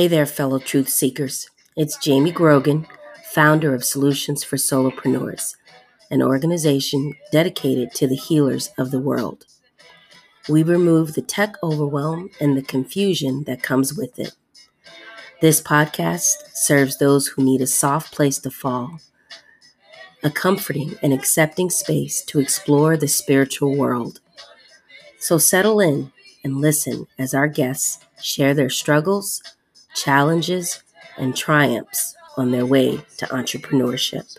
Hey there, fellow truth seekers. It's Jamie Grogan, founder of Solutions for Solopreneurs, an organization dedicated to the healers of the world. We remove the tech overwhelm and the confusion that comes with it. This podcast serves those who need a soft place to fall, a comforting and accepting space to explore the spiritual world. So settle in and listen as our guests share their struggles, challenges, and triumphs on their way to entrepreneurship.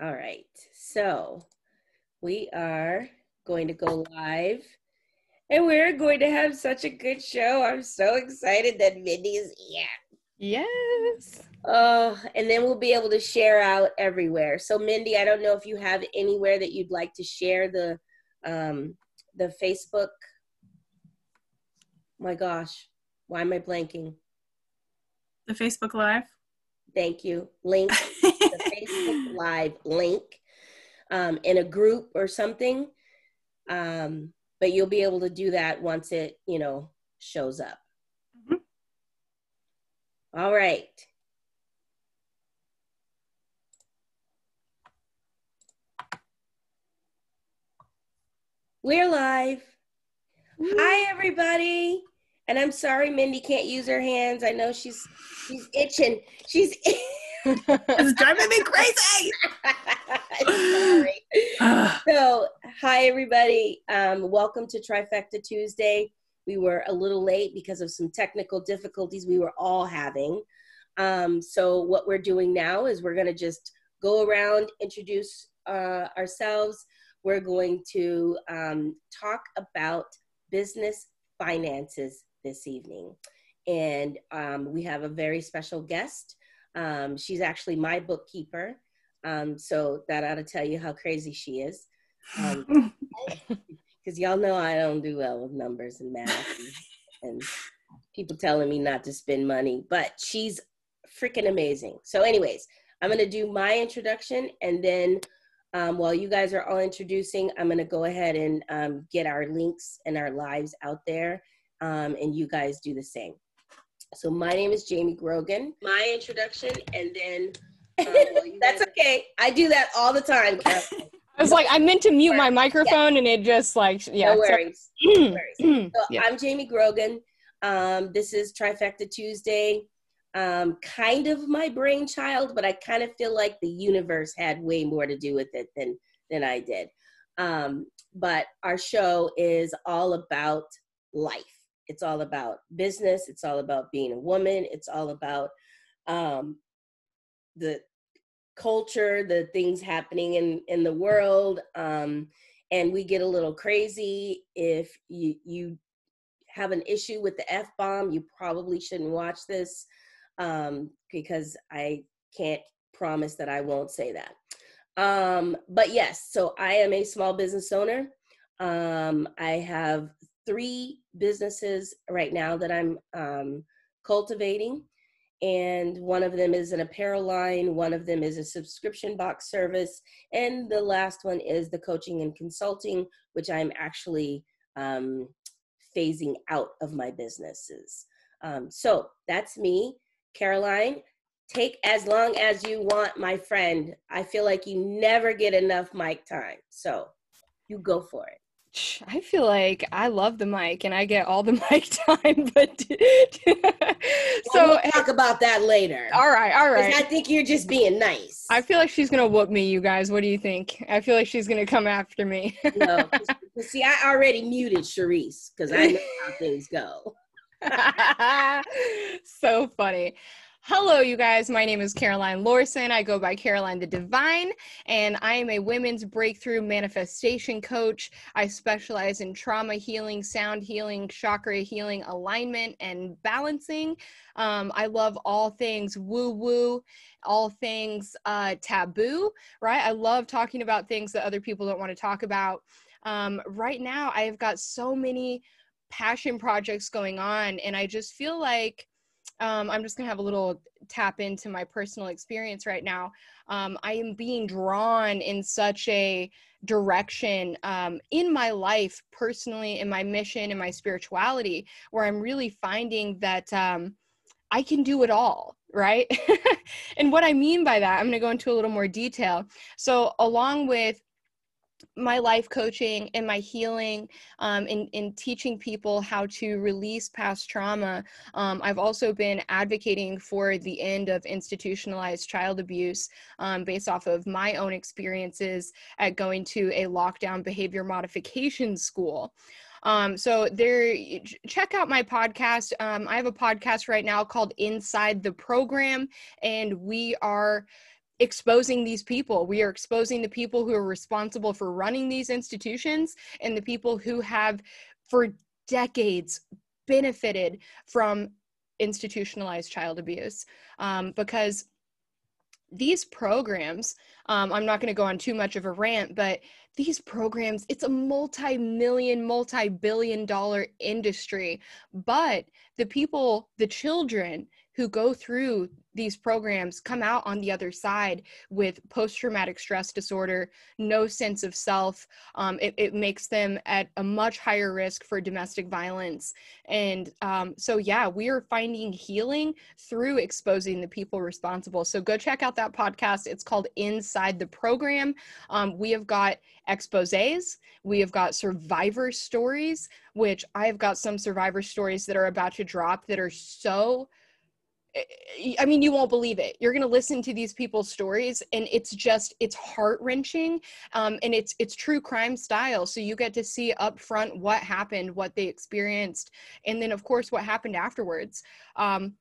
All right, so we are going to go live and we're going to have such a good show. I'm so excited that Mindy is here. Yes. Oh, and then we'll be able to share out everywhere. So, Mindy, I don't know if you have anywhere that you'd like to share the um, the Facebook. My gosh, why am I blanking? The Facebook Live. Thank you. Link the Facebook Live link um, in a group or something. Um, but you'll be able to do that once it, you know, shows up. All right. We're live. Hi, everybody. And I'm sorry Mindy can't use her hands. I know she's she's itching. She's it's driving me crazy. sorry. so, hi everybody. Um, welcome to Trifecta Tuesday. We were a little late because of some technical difficulties we were all having. Um, so, what we're doing now is we're going to just go around, introduce uh, ourselves we're going to um, talk about business finances this evening. And um, we have a very special guest. Um, she's actually my bookkeeper. Um, so that ought to tell you how crazy she is. Because y'all know I don't do well with numbers and math and, and people telling me not to spend money, but she's freaking amazing. So, anyways, I'm going to do my introduction and then um, while you guys are all introducing, I'm going to go ahead and um, get our links and our lives out there, um, and you guys do the same. So my name is Jamie Grogan. My introduction, and then um, that's okay. I do that all the time. I was like, I meant to mute my microphone, yeah. and it just like, yeah. No worries. no worries. So yeah. I'm Jamie Grogan. Um, this is Trifecta Tuesday um, kind of my brainchild, but I kind of feel like the universe had way more to do with it than than I did. Um, but our show is all about life. It's all about business. It's all about being a woman. It's all about um, the culture, the things happening in in the world. Um, and we get a little crazy if you you have an issue with the f bomb. You probably shouldn't watch this um, because I can't promise that I won't say that. Um, but yes, so I am a small business owner. Um, I have three businesses right now that I'm um, cultivating. And one of them is an apparel line, one of them is a subscription box service, and the last one is the coaching and consulting, which I'm actually um, phasing out of my businesses. Um, so that's me. Caroline, take as long as you want, my friend. I feel like you never get enough mic time. So you go for it. I feel like I love the mic and I get all the mic time, but so we'll talk about that later. All right, all right. I think you're just being nice. I feel like she's gonna whoop me, you guys. What do you think? I feel like she's gonna come after me. no, see, I already muted Sharice because I know how things go. so funny. Hello, you guys. My name is Caroline Lorson. I go by Caroline the Divine, and I am a women's breakthrough manifestation coach. I specialize in trauma healing, sound healing, chakra healing, alignment, and balancing. Um, I love all things woo woo, all things uh, taboo, right? I love talking about things that other people don't want to talk about. Um, right now, I have got so many passion projects going on, and I just feel like um, I'm just gonna have a little tap into my personal experience right now. Um, I am being drawn in such a direction um, in my life personally in my mission in my spirituality where i'm really finding that um, i can do it all right and what i mean by that i'm to go into a little more detail so along with my life coaching and my healing um, in, in teaching people how to release past trauma. Um, I've also been advocating for the end of institutionalized child abuse um, based off of my own experiences at going to a lockdown behavior modification school. Um, so there, check out my podcast. Um, I have a podcast right now called Inside the Program, and we are exposing these people. We are exposing the people who are responsible for running these institutions and the people who have, for decades, benefited from institutionalized child abuse. Um, because these programs, um, I'm not going to go on too much of a rant, but these programs, it's a multi million, multi billion dollar industry. But the people, the children who go through these programs come out on the other side with post-traumatic stress disorder no sense of self. Um, it, it, makes them at a much higher risk for domestic violence. And um, so yeah we are finding healing through exposing the people responsible. So go check out that podcast. It's called inside the program. Um, we have got exposes we have got survivor stories which i've got some survivor stories that are about to drop that are so I mean, you won't believe it. You're going to listen to these people's stories, and it's just it's heart wrenching, um, and it's it's true crime style. So you get to see up front what happened, what they experienced, and then of course what happened afterwards. Um,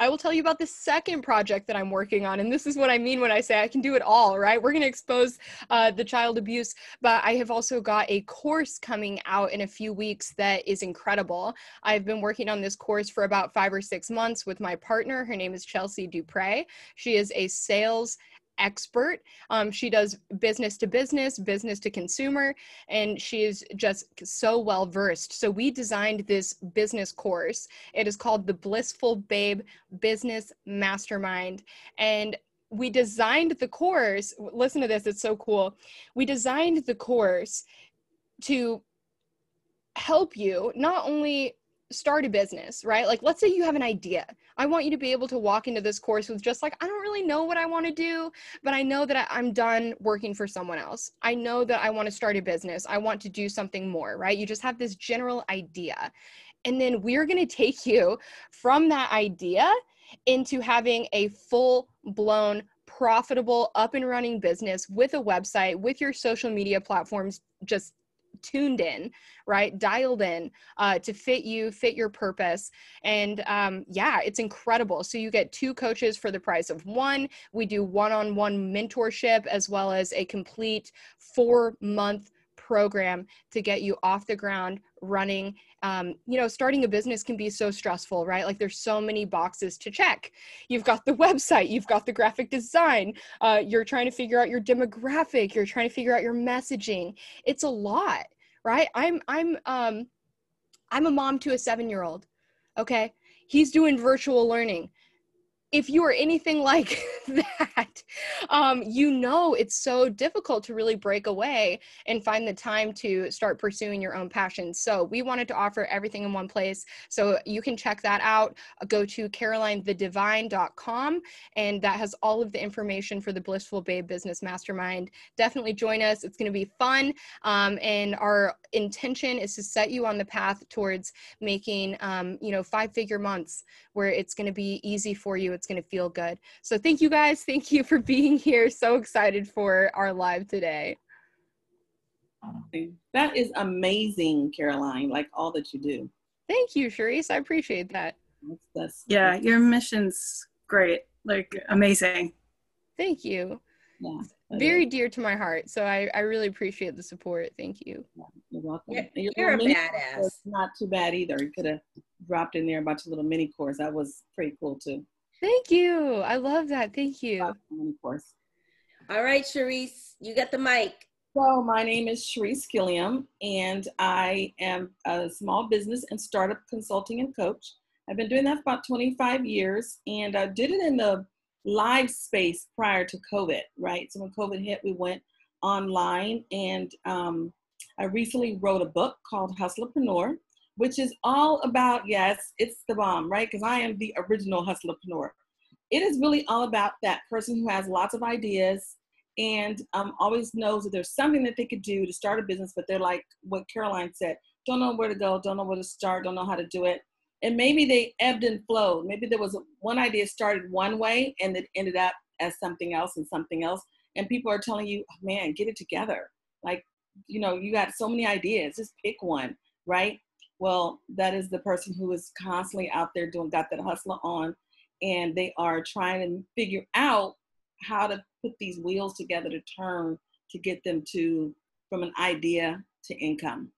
I will tell you about the second project that I'm working on. And this is what I mean when I say I can do it all, right? We're going to expose uh, the child abuse, but I have also got a course coming out in a few weeks that is incredible. I've been working on this course for about five or six months with my partner. Her name is Chelsea Dupre. She is a sales expert. Um, she does business to business, business to consumer, and she is just so well versed. So we designed this business course. It is called the Blissful Babe Business Mastermind. And we designed the course. Listen to this, it's so cool. We designed the course to help you not only start a business, right? Like, let's say you have an idea. I want you to be able to walk into this course with just like, I don't really know what I want to do, but I know that I'm done working for someone else. I know that I want to start a business. I want to do something more, right? You just have this general idea. And then we're going to take you from that idea into having a full blown profitable up and running business with a website with your social media platforms just tuned in, right? Dialed in uh, to fit you, fit your purpose. And um, yeah, it's incredible. So you get two coaches for the price of one. We do one on one mentorship as well as a complete four month program to get you off the ground running um, you know starting a business can be so stressful right? Like there's so many boxes to check. You've got the website you've got the graphic design uh, you're trying to figure out your demographic you're trying to figure out your messaging. It's a lot right? I'm i'm um i'm a mom to a seven year old okay? He's doing virtual learning if you are anything like that, um, you know it's so difficult to really break away and find the time to start pursuing your own passions. So we wanted to offer everything in one place. So you can check that out. Go to carolinethedivine.com and that has all of the information for the Blissful Babe Business Mastermind. Definitely join us. It's going to be fun. Um, and our intention is to set you on the path towards making, um, you know, five figure months where it's going to be easy for you it's going to feel good. So thank you guys. Thank you for being here. So excited for our live today. That is amazing, Caroline, like all that you do. Thank you, Sharice. I appreciate that. That's, that's, yeah, your mission's great. Like amazing. Thank you. Yeah. Very dear to my heart. So I, I really appreciate the support. Thank you. Yeah, you're welcome. You're, you're a badass. Not too bad either. You could have dropped in there a bunch of little mini course. That was pretty cool too. Thank you. I love that. Thank you. Mini course. All right, Sharice, you got the mic. So my name is Sharice Gilliam, and I am a small business and startup consulting and coach. I've been doing that for about 25 years, and I did it in the live space prior to COVID, right? So when COVID hit, we went online, and um, I recently wrote a book called Hustlepreneur, which is all about yes, it's the bomb, right? Because I am the original hustlepreneur. It is really all about that person who has lots of ideas and um, always knows that there's something that they could do to start a business, but they're like what Caroline said, don't know where to go, don't know where to start, don't know how to do it. And maybe they ebbed and flowed. Maybe there was one idea started one way and it ended up as something else and something else. And people are telling you, oh, man, get it together. Like, you know, you got so many ideas, just pick one, right? Well, that is the person who is constantly out there doing, got that hustler on, and they are trying to figure out how to put these wheels together to turn to get them to from an idea to income.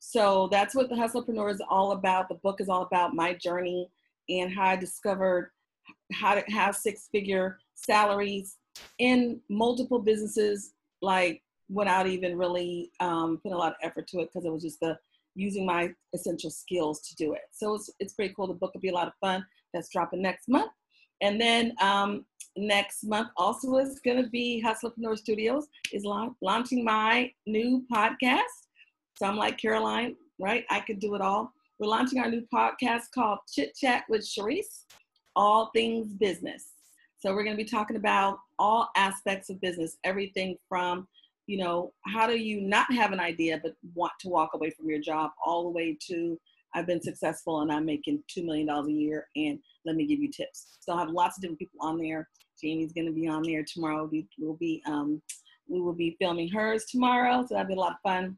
So that's what the Hustlepreneur is all about. The book is all about my journey and how I discovered how to have six figure salaries in multiple businesses, like without even really um, putting a lot of effort to it because it was just the using my essential skills to do it. So it's, it's pretty cool. The book will be a lot of fun. That's dropping next month. And then um, next month also is going to be Hustlepreneur Studios is la- launching my new podcast. So I'm like Caroline, right? I could do it all. We're launching our new podcast called Chit Chat with Sharice, all things business. So we're going to be talking about all aspects of business, everything from, you know, how do you not have an idea but want to walk away from your job, all the way to I've been successful and I'm making $2 million a year and let me give you tips. So I have lots of different people on there. Jamie's going to be on there tomorrow. We'll be, we'll be, um, we will be filming hers tomorrow. So that'll be a lot of fun.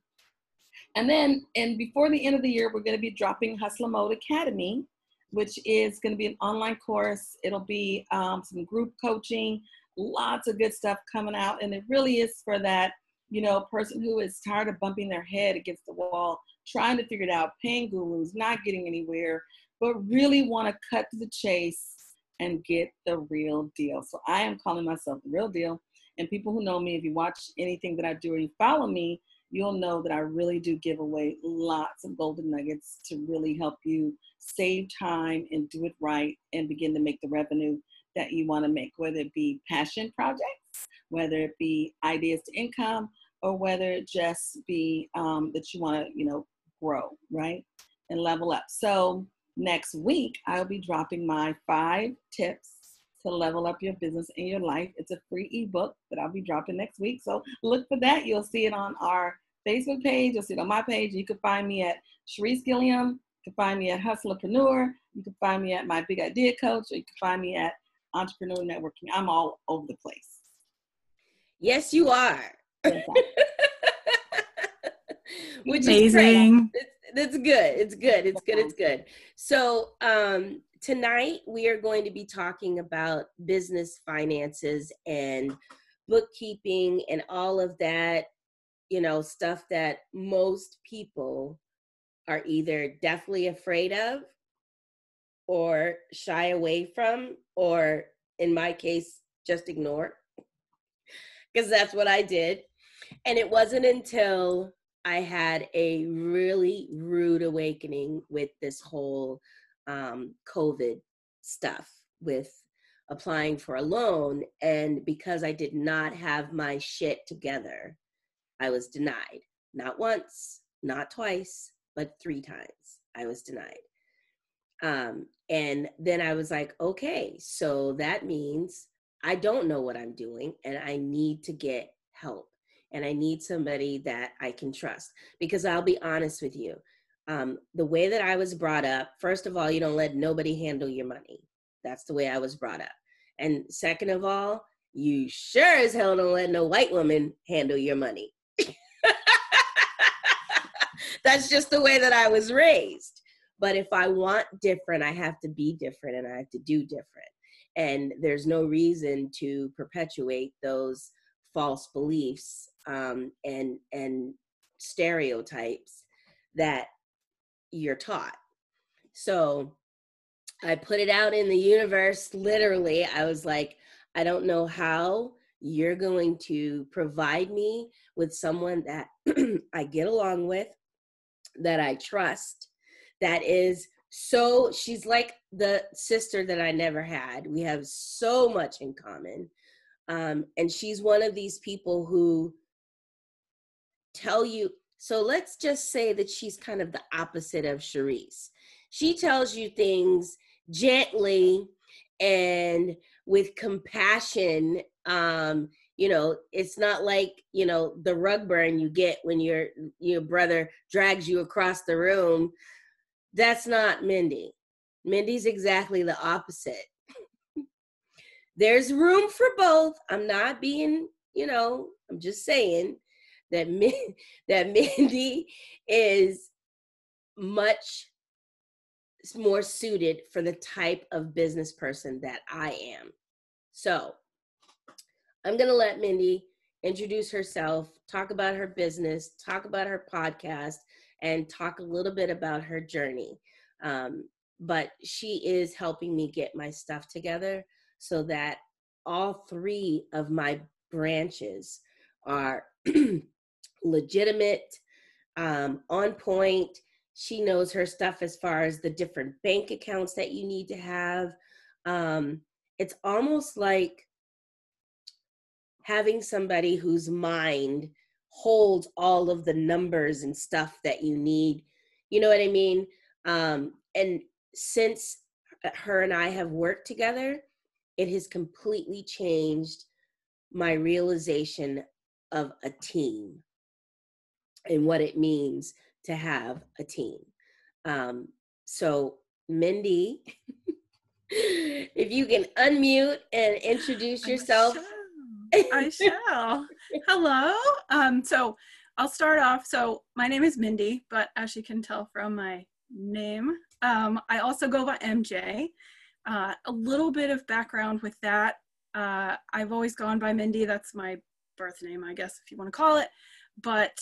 And then, and before the end of the year, we're going to be dropping Hustler Mode Academy, which is going to be an online course. It'll be um, some group coaching, lots of good stuff coming out. And it really is for that, you know, person who is tired of bumping their head against the wall, trying to figure it out, paying gurus, not getting anywhere, but really want to cut to the chase and get the real deal. So I am calling myself the real deal. And people who know me, if you watch anything that I do or you follow me, you'll know that I really do give away lots of golden nuggets to really help you save time and do it right and begin to make the revenue that you want to make, whether it be passion projects, whether it be ideas to income, or whether it just be um, that you want to, you know, grow, right? And level up. So next week, I'll be dropping my five tips to level up your business and your life. It's a free ebook that I'll be dropping next week. So look for that. You'll see it on our Facebook page. You'll see it on my page. You can find me at Sharice Gilliam. You can find me at Hustlepreneur. You can find me at My Big Idea Coach. You can find me at Entrepreneur Networking. I'm all over the place. Yes, you are. Which Amazing. is great. It's, good. It's good. It's good. It's good. So um, tonight we are going to be talking about business finances and bookkeeping and all of that, you know, stuff that most people are either definitely afraid of or shy away from, or in my case, just ignore. Because that's what I did. And it wasn't until I had a really rude awakening with this whole um, COVID stuff, with applying for a loan. And because I did not have my shit together, I was denied. Not once, not twice, but three times I was denied. Um, and then I was like, okay, so that means I don't know what I'm doing and I need to get help and I need somebody that I can trust. Because I'll be honest with you, um, the way that I was brought up, first of all, you don't let nobody handle your money. That's the way I was brought up. And second of all, you sure as hell don't let no white woman handle your money. That's just the way that I was raised. But if I want different, I have to be different and I have to do different. And there's no reason to perpetuate those false beliefs um, and and stereotypes that you're taught. So I put it out in the universe literally. I was like, I don't know how you're going to provide me with someone that I get along with, that I trust, that is so, she's like the sister that I never had. We have so much in common. Um, and she's one of these people who tell you. So let's just say that she's kind of the opposite of Sharice. She tells you things gently and with compassion. Um, you know, it's not like you know the rug burn you get when your your brother drags you across the room. That's not Mindy. Mindy's exactly the opposite. There's room for both. I'm not being, you know, I'm just saying that Min- that Mindy is much more suited for the type of business person that I am. So, I'm going to let Mindy introduce herself, talk about her business, talk about her podcast, and talk a little bit about her journey. Um, but she is helping me get my stuff together so that all three of my branches are legitimate, um, on point. She knows her stuff as far as the different bank accounts that you need to have. Um, it's almost like having somebody whose mind holds all of the numbers and stuff that you need. You know what I mean? Um, and since her and I have worked together, it has completely changed my realization of a team and what it means to have a team. Um, so, Mindy, if you can unmute and introduce yourself. I shall. Hello. Um, so I'll start off. So my name is Mindy, but as you can tell from my name, um, I also go by MJ. Uh, a little bit of background with that. Uh, I've always gone by Mindy. That's my birth name, I guess, if you want to call it. But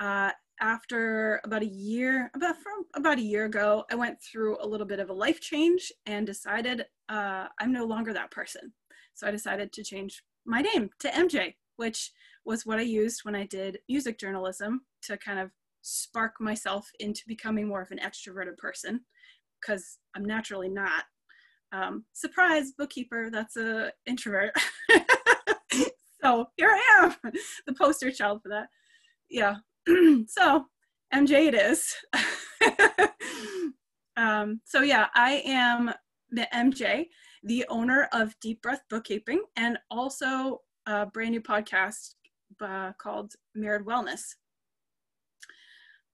uh, after about a year, about from about a year ago, I went through a little bit of a life change and decided uh, I'm no longer that person. So I decided to change my name to MJ, which was what I used when I did music journalism to kind of spark myself into becoming more of an extroverted person because I'm naturally not. Um, surprise, bookkeeper, that's a introvert. so here I am, the poster child for that. Yeah. so MJ it is. um, so yeah, I am the MJ, the owner of Deep Breath Bookkeeping, and also a brand new podcast uh, called Mirrored Wellness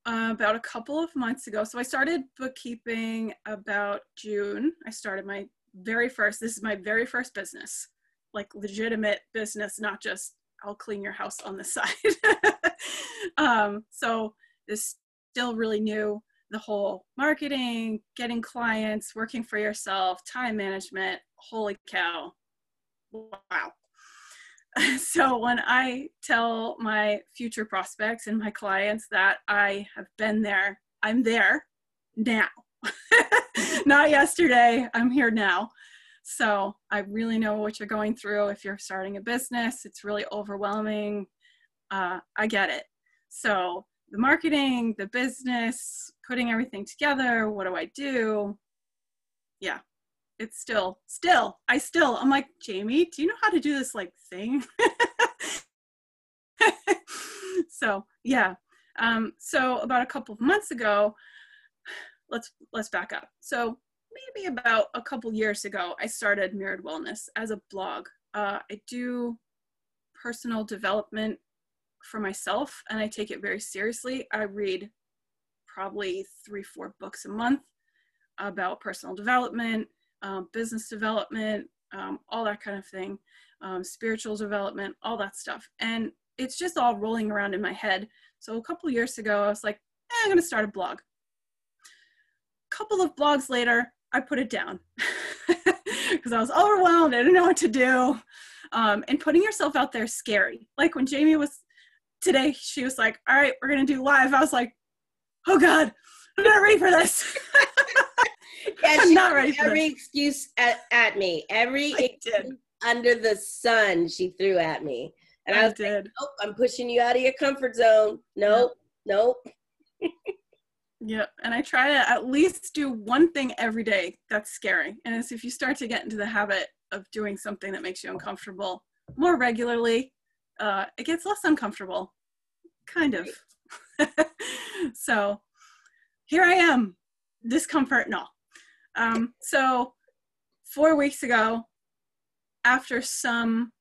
uh, about a couple of months ago. So I started bookkeeping about June. I started my very first, this is my very first business, like legitimate business, not just I'll clean your house on the side. um, so this still really new. The whole marketing, getting clients, working for yourself, time management. Holy cow. Wow. so when I tell my future prospects and my clients that I have been there, I'm there now. Not yesterday, I'm here now. So I really know what you're going through. If you're starting a business, it's really overwhelming. Uh, I get it. So the marketing, the business, putting everything together, what do I do? Yeah, it's still still i still i'm like jamie do you know how to do this like thing? So yeah um, so about a couple of months ago let's let's back up. So maybe about a couple years ago i started mirrored wellness as a blog. Uh, i do personal development for myself and i take it very seriously. I read probably three four books a month about personal development um, business development, um, all that kind of thing, um, spiritual development, all that stuff. And it's just all rolling around in my head. So a couple years ago, I was like, eh, I'm going to start a blog. A couple of blogs later, I put it down because I was overwhelmed. I didn't know what to do. Um, and putting yourself out there is scary. Like when Jamie was today, she was like, All right, we're going to do live. I was like, Oh God, I'm not ready for this. Yeah, I'm not ready every this. excuse at, at me. Every under the sun she threw at me. And I, I was did. Like, nope, I'm pushing you out of your comfort zone. Nope, nope. yeah, and I try to at least do one thing every day that's scary. And it's if you start to get into the habit of doing something that makes you uncomfortable more regularly, uh, it gets less uncomfortable kind of. so here I am, discomfort and all. Um, so four weeks ago, after some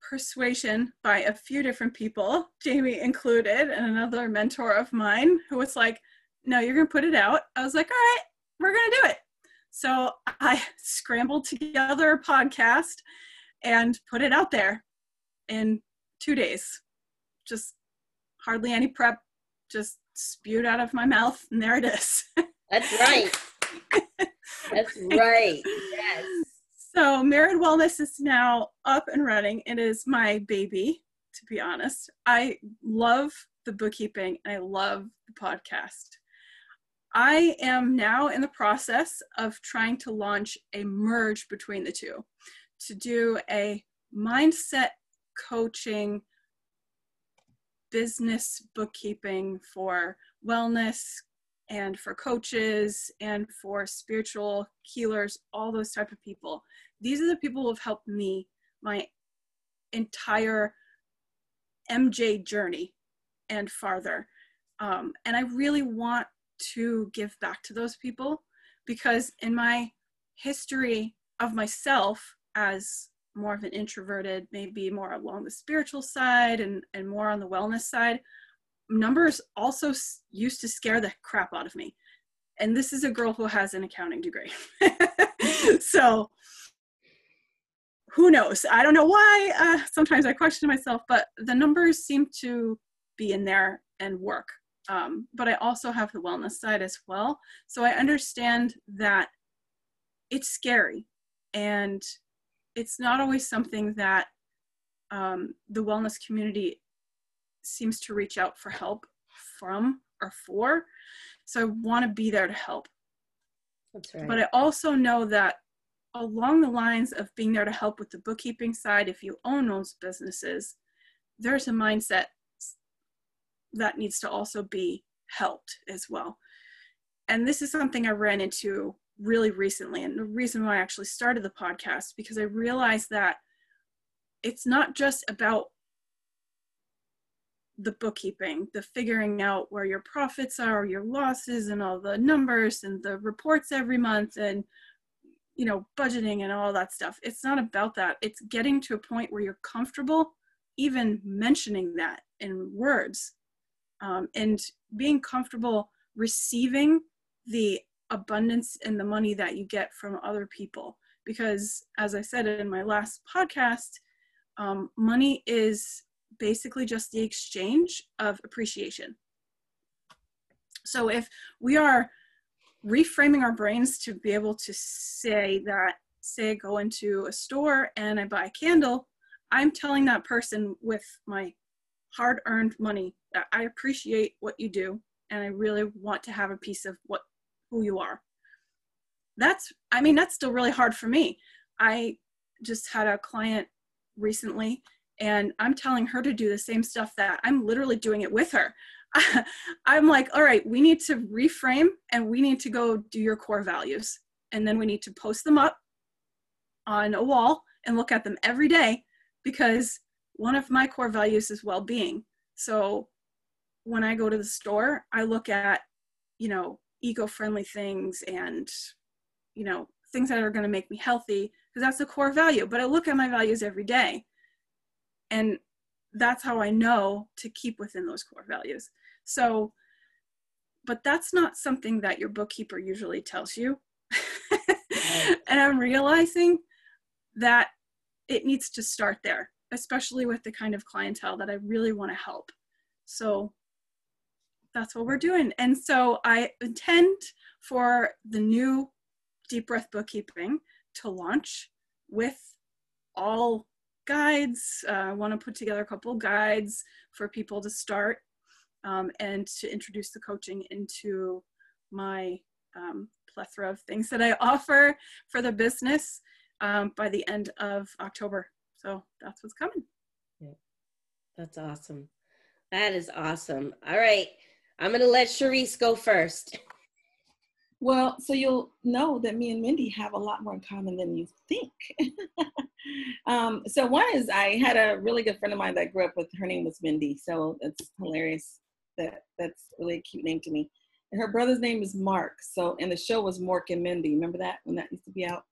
persuasion by a few different people, Jamie included, and another mentor of mine who was like, No, you're going to put it out. I was like, All right, we're going to do it. So I scrambled together a podcast and put it out there in two days. Just hardly any prep, just spewed out of my mouth, and there it is. That's right. That's right. Yes. So, Mirrored Wellness is now up and running. It is my baby, to be honest. I love the bookkeeping and I love the podcast. I am now in the process of trying to launch a merge between the two to do a mindset coaching business bookkeeping for wellness and for coaches and for spiritual healers all those type of people. These are the people who have helped me my entire mj journey and farther. Um, and i really want to give back to those people because in my history of myself as more of an introverted, maybe more along the spiritual side and, and more on the wellness side, numbers also used to scare the crap out of me. And this is a girl who has an accounting degree. so who knows? I don't know why. Uh, sometimes I question myself, but the numbers seem to be in there and work. Um, but I also have the wellness side as well. So I understand that it's scary and it's not always something that um, the wellness community seems to reach out for help from or for. So I want to be there to help. That's right. But I also know that along the lines of being there to help with the bookkeeping side, if you own those businesses, there's a mindset that needs to also be helped as well. And this is something I ran into really recently and the reason why I actually started the podcast because I realized that it's not just about the bookkeeping, the figuring out where your profits are, your losses and all the numbers and the reports every month and you know budgeting and all that stuff. It's not about that. It's getting to a point where you're comfortable even mentioning that in words um, and being comfortable receiving the abundance and the money that you get from other people. Because, as I said in my last podcast, um, money is basically just the exchange of appreciation. So, if we are reframing our brains to be able to say that, say, I go into a store and I buy a candle, I'm telling that person with my hard earned money that I appreciate what you do and I really want to have a piece of what who you are. That's, I mean, that's still really hard for me. I just had a client recently and I'm telling her to do the same stuff that I'm literally doing it with her. I'm like, all right, we need to reframe and we need to go do your core values. And then we need to post them up on a wall and look at them every day because one of my core values is well being. So when I go to the store, I look at, you know, eco-friendly things and you know things that are going to make me healthy because that's a core value but i look at my values every day and that's how i know to keep within those core values. So but that's not something that your bookkeeper usually tells you. And i'm realizing that it needs to start there especially with the kind of clientele that i really want to help. So that's what we're doing. And so I intend for the new Deep Breath Bookkeeping to launch with all guides. Uh, I want to put together a couple guides for people to start um, and to introduce the coaching into my um, plethora of things that I offer for the business um, by the end of October. So that's what's coming. Yeah. That's awesome. That is awesome. All right. I'm going to let Sharice go first. Well, so you'll know that me and Mindy have a lot more in common than you think. um, so one is I had a really good friend of mine that grew up with. Her name was Mindy, so it's hilarious. That that's really a cute name to me. And her brother's name is Mark. So and the show was Mork and Mindy. Remember that when that used to be out?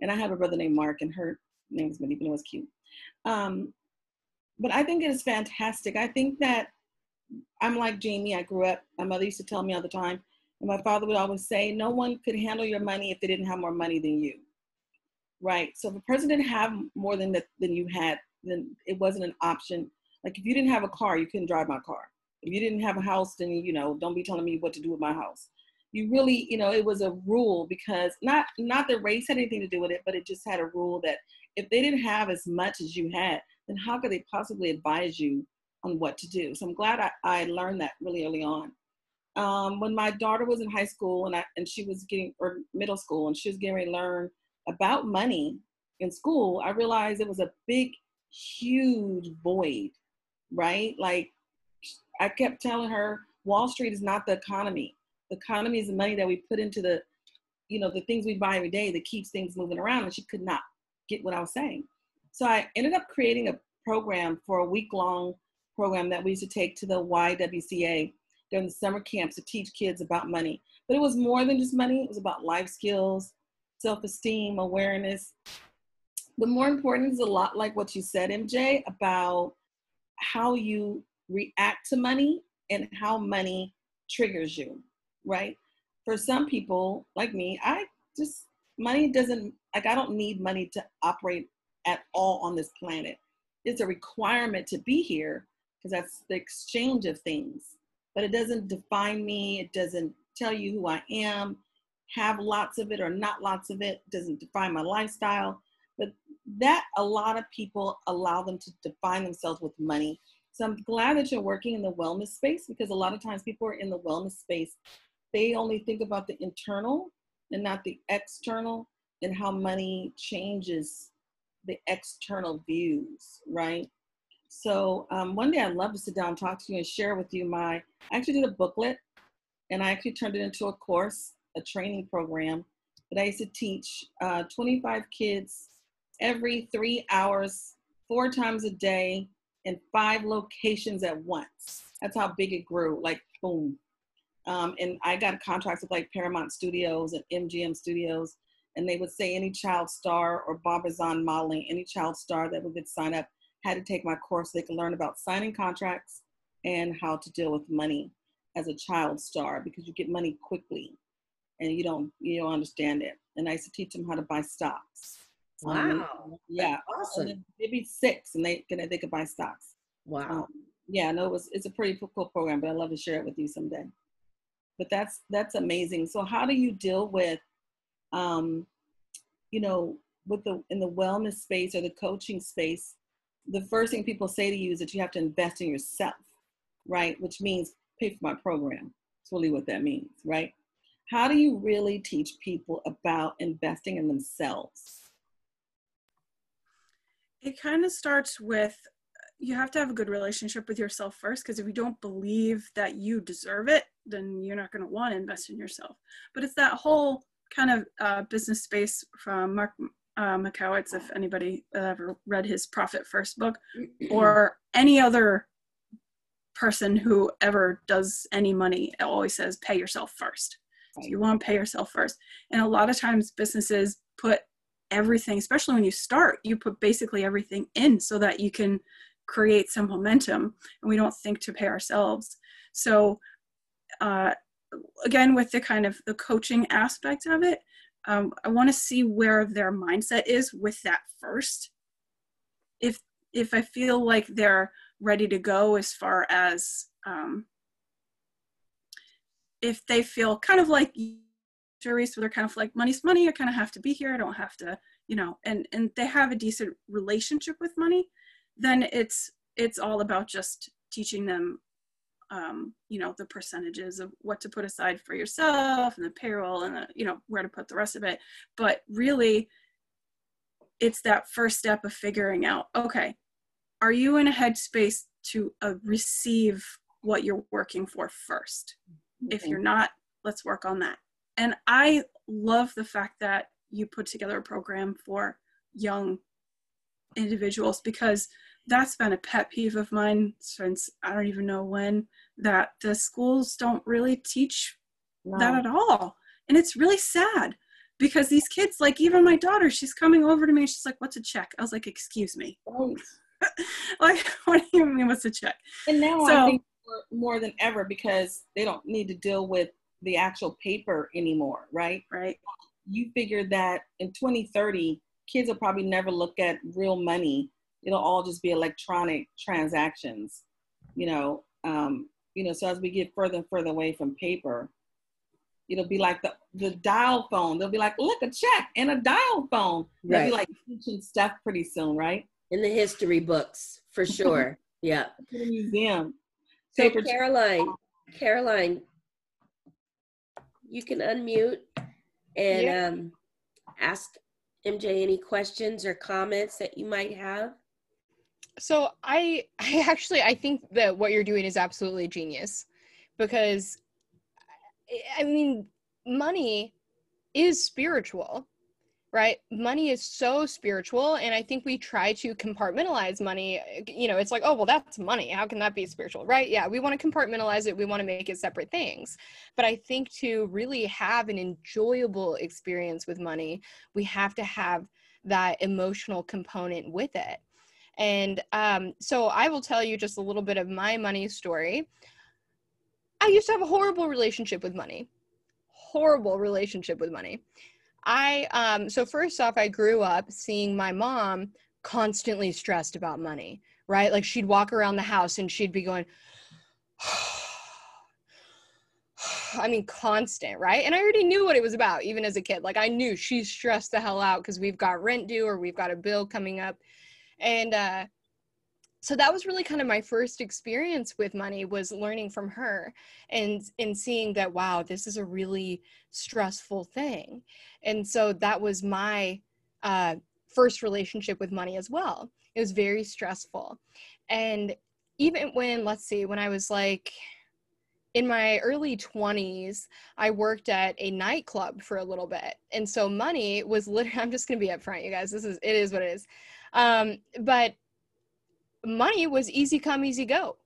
And I have a brother named Mark, and her name was Mindy, but it was cute. Um, but I think it is fantastic. I think that I'm like Jamie. I grew up. My mother used to tell me all the time and my father would always say, no one could handle your money if they didn't have more money than you. Right. So if a person didn't have more than the, than you had, then it wasn't an option. Like if you didn't have a car, you couldn't drive my car. If you didn't have a house, then you know, don't be telling me what to do with my house. You really, you know, it was a rule because not not that race had anything to do with it, but it just had a rule that if they didn't have as much as you had, then how could they possibly advise you on what to do? So I'm glad I, I learned that really early on um, when my daughter was in high school and I and she was getting or middle school and she was getting ready to learn about money in school, I realized it was a big, huge void, right? Like I kept telling her, Wall Street is not the economy. The economy is the money that we put into the, you know, the things we buy every day that keeps things moving around. And she could not get what I was saying. So I ended up creating a program for a week long program that we used to take to the YWCA during the summer camps to teach kids about money. But it was more than just money, it was about life skills, self esteem, awareness. But more important is a lot like what you said, MJ, about how you react to money and how money triggers you, right? For some people like me, I just, money doesn't, like, I don't need money to operate at all on this planet. It's a requirement to be here because that's the exchange of things but it doesn't define me. It doesn't tell you who I am. Have lots of it or not lots of it doesn't define my lifestyle. But that a lot of people allow them to define themselves with money. So I'm glad that you're working in the wellness space because a lot of times people are in the wellness space. They only think about the internal and not the external and how money changes the external views, right? So um, one day I'd love to sit down and talk to you and share with you my, I actually did a booklet and I actually turned it into a course, a training program that I used to teach uh, 25 kids every three hours, four times a day in five locations at once. That's how big it grew, like boom. Um, and I got contracts with like Paramount Studios and MGM Studios, and they would say any child star or Barbizon modeling, any child star that would sign up had to take my course so they could learn about signing contracts and how to deal with money as a child star because you get money quickly and you don't you don't understand it. And I used to teach them how to buy stocks. Um, wow. Um, yeah. Awesome. Maybe six and they can they could buy stocks. Wow. Um, yeah, no, it was it's a pretty cool program, but I'd love to share it with you someday. But that's that's amazing. So how do you deal with um, you know, with the in the wellness space or the coaching space the first thing people say to you is that you have to invest in yourself, right? Which means pay for my program. That's really what that means, right? How do you really teach people about investing in themselves? It kind of starts with you have to have a good relationship with yourself first because if you don't believe that you deserve it, then you're not going to want to invest in yourself. But it's that whole kind of uh, business space from Mark uh, Michalowicz, if anybody ever read his Profit First book, or any other person who ever does any money always says pay yourself first. So you want to pay yourself first. And a lot of times businesses put everything, especially when you start, you put basically everything in so that you can create some momentum and we don't think to pay ourselves. So uh, again, with the kind of the coaching aspect of it, um, I want to see where their mindset is with that first. If if I feel like they're ready to go as far as um, if they feel kind of like juries, so they're kind of like money's money. I kind of have to be here. I don't have to, you know, and and they have a decent relationship with money. Then it's it's all about just teaching them um, you know the percentages of what to put aside for yourself and the payroll and the, you know where to put the rest of it. But really it's that first step of figuring out okay are you in a headspace to uh, receive what you're working for 1st mm-hmm. if you're not let's work on that. And I love the fact that you put together a program for young individuals because that's been a pet peeve of mine since I don't even know when that the schools don't really teach no. that at all. And it's really sad because these kids, like even my daughter, she's coming over to me she's like, What's a check? I was like, Excuse me. like, what do you mean, what's a check? And now so, I think more, more than ever because they don't need to deal with the actual paper anymore, right? Right. You figure that in 2030, kids will probably never look at real money. It'll all just be electronic transactions, you know. Um, you know, so as we get further and further away from paper, it'll be like the, the dial phone. They'll be like, look, a check and a dial phone. Right. They'll be like teaching stuff pretty soon, right? In the history books, for sure. yeah. To the museum. So Paper Caroline, Caroline, you can unmute and yeah. um, ask MJ any questions or comments that you might have. So I I actually I think that what you're doing is absolutely genius because I mean money is spiritual right? Money is so spiritual and i think we try to compartmentalize money. You know it's like oh well that's money. How can that be spiritual right? Yeah we want to compartmentalize it. We want to make it separate things. But i think to really have an enjoyable experience with money we have to have that emotional component with it and um, so i will tell you just a little bit of my money story i used to have a horrible relationship with money horrible relationship with money I um so first off I grew up seeing my mom constantly stressed about money, right? Like she'd walk around the house and she'd be going I mean constant, right? And I already knew what it was about even as a kid. Like I knew she's stressed the hell out cuz we've got rent due or we've got a bill coming up. And uh so that was really kind of my first experience with money was learning from her and and seeing that wow this is a really stressful thing. And so that was my uh, first relationship with money as well. It was very stressful. And even when let's see when i was like in my early 20s i worked at a nightclub for a little bit. And so money was literally i'm just going to be upfront you guys this is it is what it is um, but money was easy come, easy go,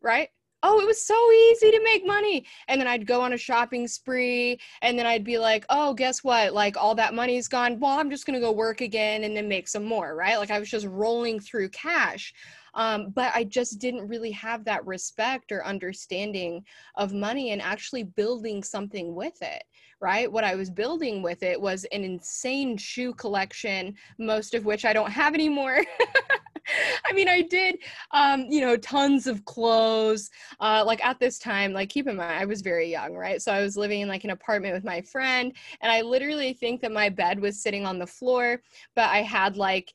right? Oh, it was so easy to make money. And then I'd go on a shopping spree and then I'd be like, oh, guess what? Like all that money's gone. Well, I'm just going to go work again and then make some more, right? Like I was just rolling through cash. Um, but I just didn't really have that respect or understanding of money and actually building something with it, right? What I was building with it was an insane shoe collection, most of which I don't have anymore. I mean, I did, um, you know, tons of clothes. Uh, like at this time, like keep in mind, I was very young, right? So I was living in like an apartment with my friend, and I literally think that my bed was sitting on the floor, but I had like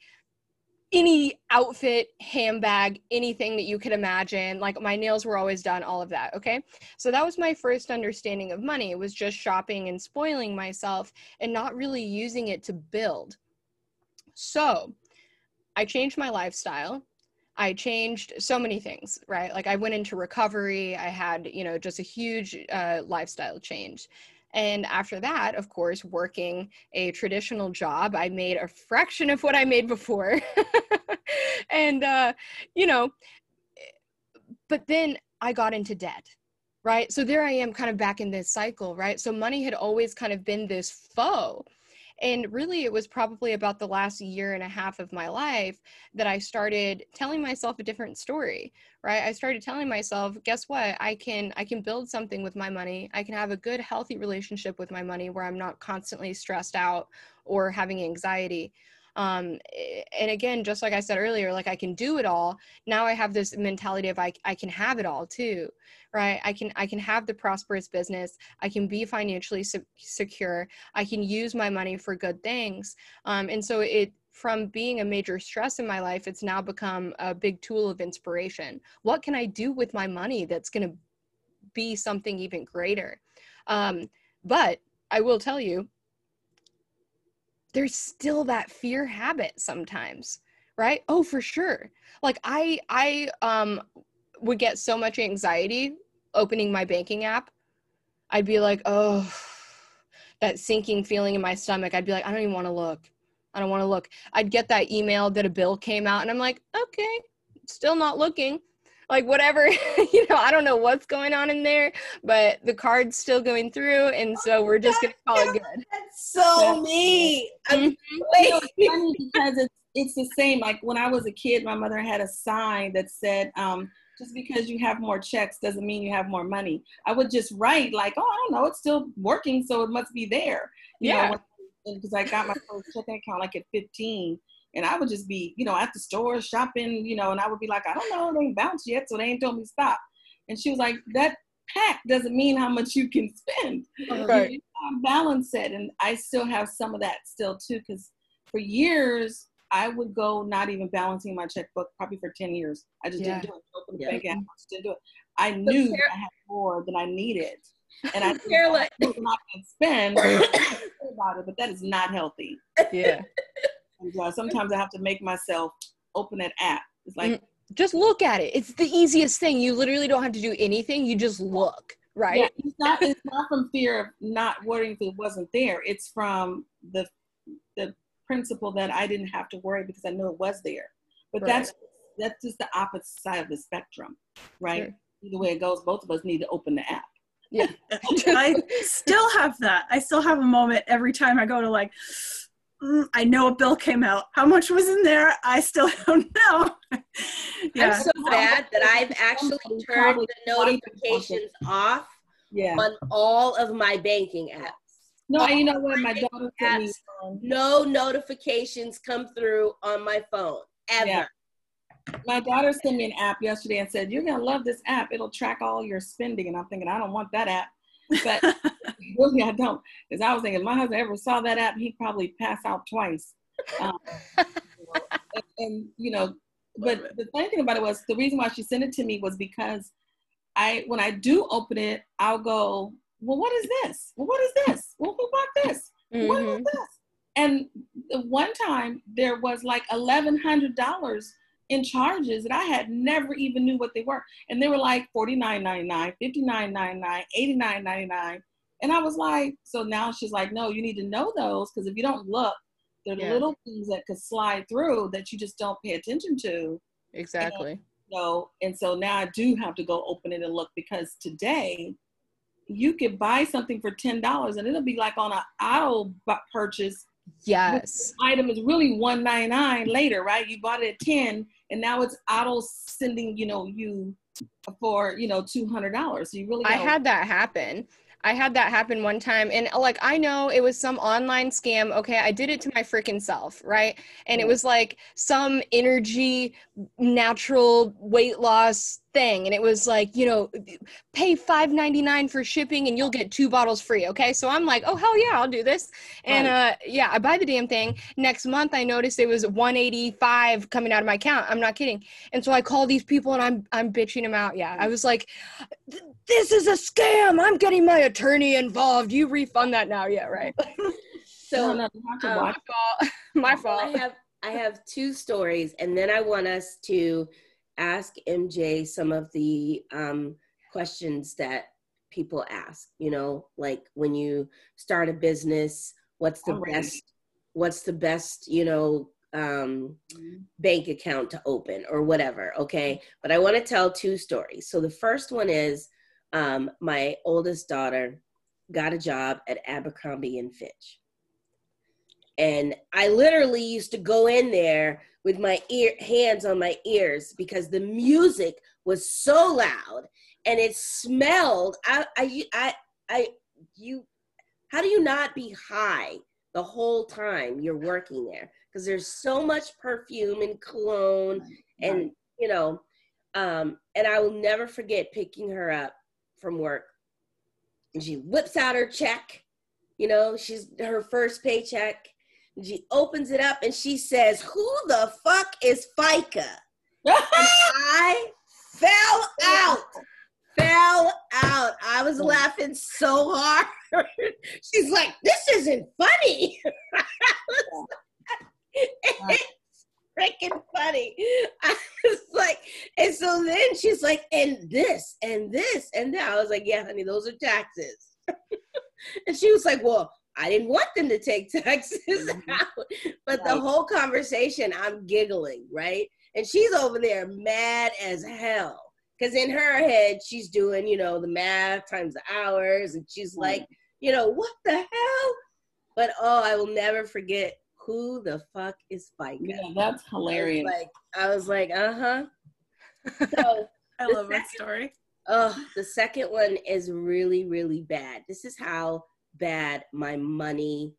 any outfit, handbag, anything that you could imagine. Like my nails were always done, all of that. Okay. So that was my first understanding of money. It was just shopping and spoiling myself and not really using it to build. So I changed my lifestyle. I changed so many things, right? Like I went into recovery. I had, you know, just a huge uh, lifestyle change. And after that, of course, working a traditional job, I made a fraction of what I made before. and, uh, you know, but then I got into debt, right? So there I am kind of back in this cycle, right? So money had always kind of been this foe and really, it was probably about the last year and a half of my life that I started telling myself a different story, right? I started telling myself, guess what? I can I can build something with my money. I can have a good healthy relationship with my money where I'm not constantly stressed out or having anxiety um, and again just like i said earlier like i can do it all. Now i have this mentality of I, I can have it all too right? I can i can have the prosperous business. I can be financially se- secure. I can use my money for good things. Um, and so it from being a major stress in my life it's now become a big tool of inspiration. What can i do with my money that's going to be something even greater? Um, but i will tell you there's still that fear habit sometimes right oh for sure like i i um would get so much anxiety opening my banking app i'd be like oh that sinking feeling in my stomach, I'd be like, I don't even want to look. I don't want to look. I'd get that email that a bill came out, and I'm like, okay, still not looking. Like whatever, you know, I don't know what's going on in there, but the card's still going through, and so we're just gonna call it good. That's so me. Mm-hmm. because it's it's the same. Like when I was a kid, my mother had a sign that said, um, just because you have more checks doesn't mean you have more money. I would just write like, oh, I don't know, it's still working, so it must be there. You yeah. Because I got my first checking account like at 15, and I would just be, you know, at the store shopping, you know, and I would be like, I don't know, they ain't bounced yet, so they ain't told me stop. And she was like, that pack doesn't mean how much you can spend. Right. You balance it, and I still have some of that still too, because for years I would go not even balancing my checkbook probably for 10 years. I just yeah. didn't do it. Open the yeah. bank account, didn't do it. I knew Car- I had more than I needed. And I was not to spend about it, but that is not healthy. Yeah. And, sometimes I have to make myself open an app. It's like, mm, just look at it. It's the easiest thing. You literally don't have to do anything. You just look, right? Yeah, it's not, it's not from fear of not worrying if it wasn't there. It's from the the principle that I didn't have to worry because I knew it was there. But right. that's that's just the opposite side of the spectrum, right? Sure. Either way it goes, both of us need to open the app. Yeah. I still have that. I still have a moment every time I go to like mm, I know a bill came out. How much was in there? I still don't know. yeah. I'm so bad that I've actually turned the notifications off yeah. on all of my banking apps. No, you know what? My daughter sent me. No notifications come through on my phone ever. Yeah. My daughter sent me an app yesterday and said, "You're gonna love this app. It'll track all your spending." And I'm thinking, I don't want that app, but really, I don't, because I was thinking, if my husband ever saw that app, he'd probably pass out twice. Um, and, and you know, but the funny thing about it was the reason why she sent it to me was because I, when I do open it, I'll go, well, what is this? Well, what is this? Well, who bought this? Mm-hmm. What is mm-hmm. this? And one time there was like eleven hundred dollars in charges that I had never even knew what they were. And they were like $49.99, $59.99, $89.99. And I was like, so now she's like, no, you need to know those because if you don't look, there are yeah. little things that could slide through that you just don't pay attention to. Exactly. And, you know, and so now I do have to go open it and look because today you could buy something for ten dollars and it'll be like on an auto purchase. Yes. item is really one ninety nine later, right? You bought it at ten, and now it's auto sending, you know, you for you know two hundred dollars. So you really. I had that happen. I had that happen one time and uh, like I know it was some online scam. Okay, I did it to my freaking self, right? And it mm. was like some energy natural weight loss thing and it was like you know pay 5.99 for shipping and you'll get two bottles free okay? So i'm like oh hell yeah i'll do this. And uh yeah i buy the damn thing. Next month i noticed it was 185 coming out of my account. I'm not kidding. And so i call these people and i'm i'm bitching them out yeah. I was like this is a scam. I'm getting my attorney involved. You refund that now. Yeah right. So no, no, um, my fault. My fault i have i have two stories and then i want us to ask MJ some of the um, questions that people ask. You know, like when you start a business, what's the best? What's the best? You know, um, mm-hmm. bank account to open or whatever. Okay, but I want to tell two stories. So the first one is um, my oldest daughter got a job at Abercrombie and Fitch. And I literally used to go in there with my ear hands on my ears because the music was so loud and it smelled I I I, I you how do you not be high the whole time you're working there? Because there's so much perfume and cologne and you know um and I will never forget picking her up from work. And she whips out her check you know she's her first paycheck she opens it up and she says, Who the fuck is FICA? I fell out. Fell out. I was oh. laughing so hard. She's like, This isn't funny. it's freaking funny. I was like, and so then she's like, and this, and this, and that. I was like, yeah, honey, those are taxes. and she was like, well, I didn't want them to take taxes Mhm. out. But the whole conversation, I'm giggling, right? And she's over there mad as hell. Because in her head, she's doing, you know, the math times the hours. And she's like, you know, what the hell? But oh, I will never forget who the fuck is FICA. Yeah, that's I was hilarious. like, I was like, uh huh. So, I love that story. oh, the second one is really, really bad. This is how bad my money,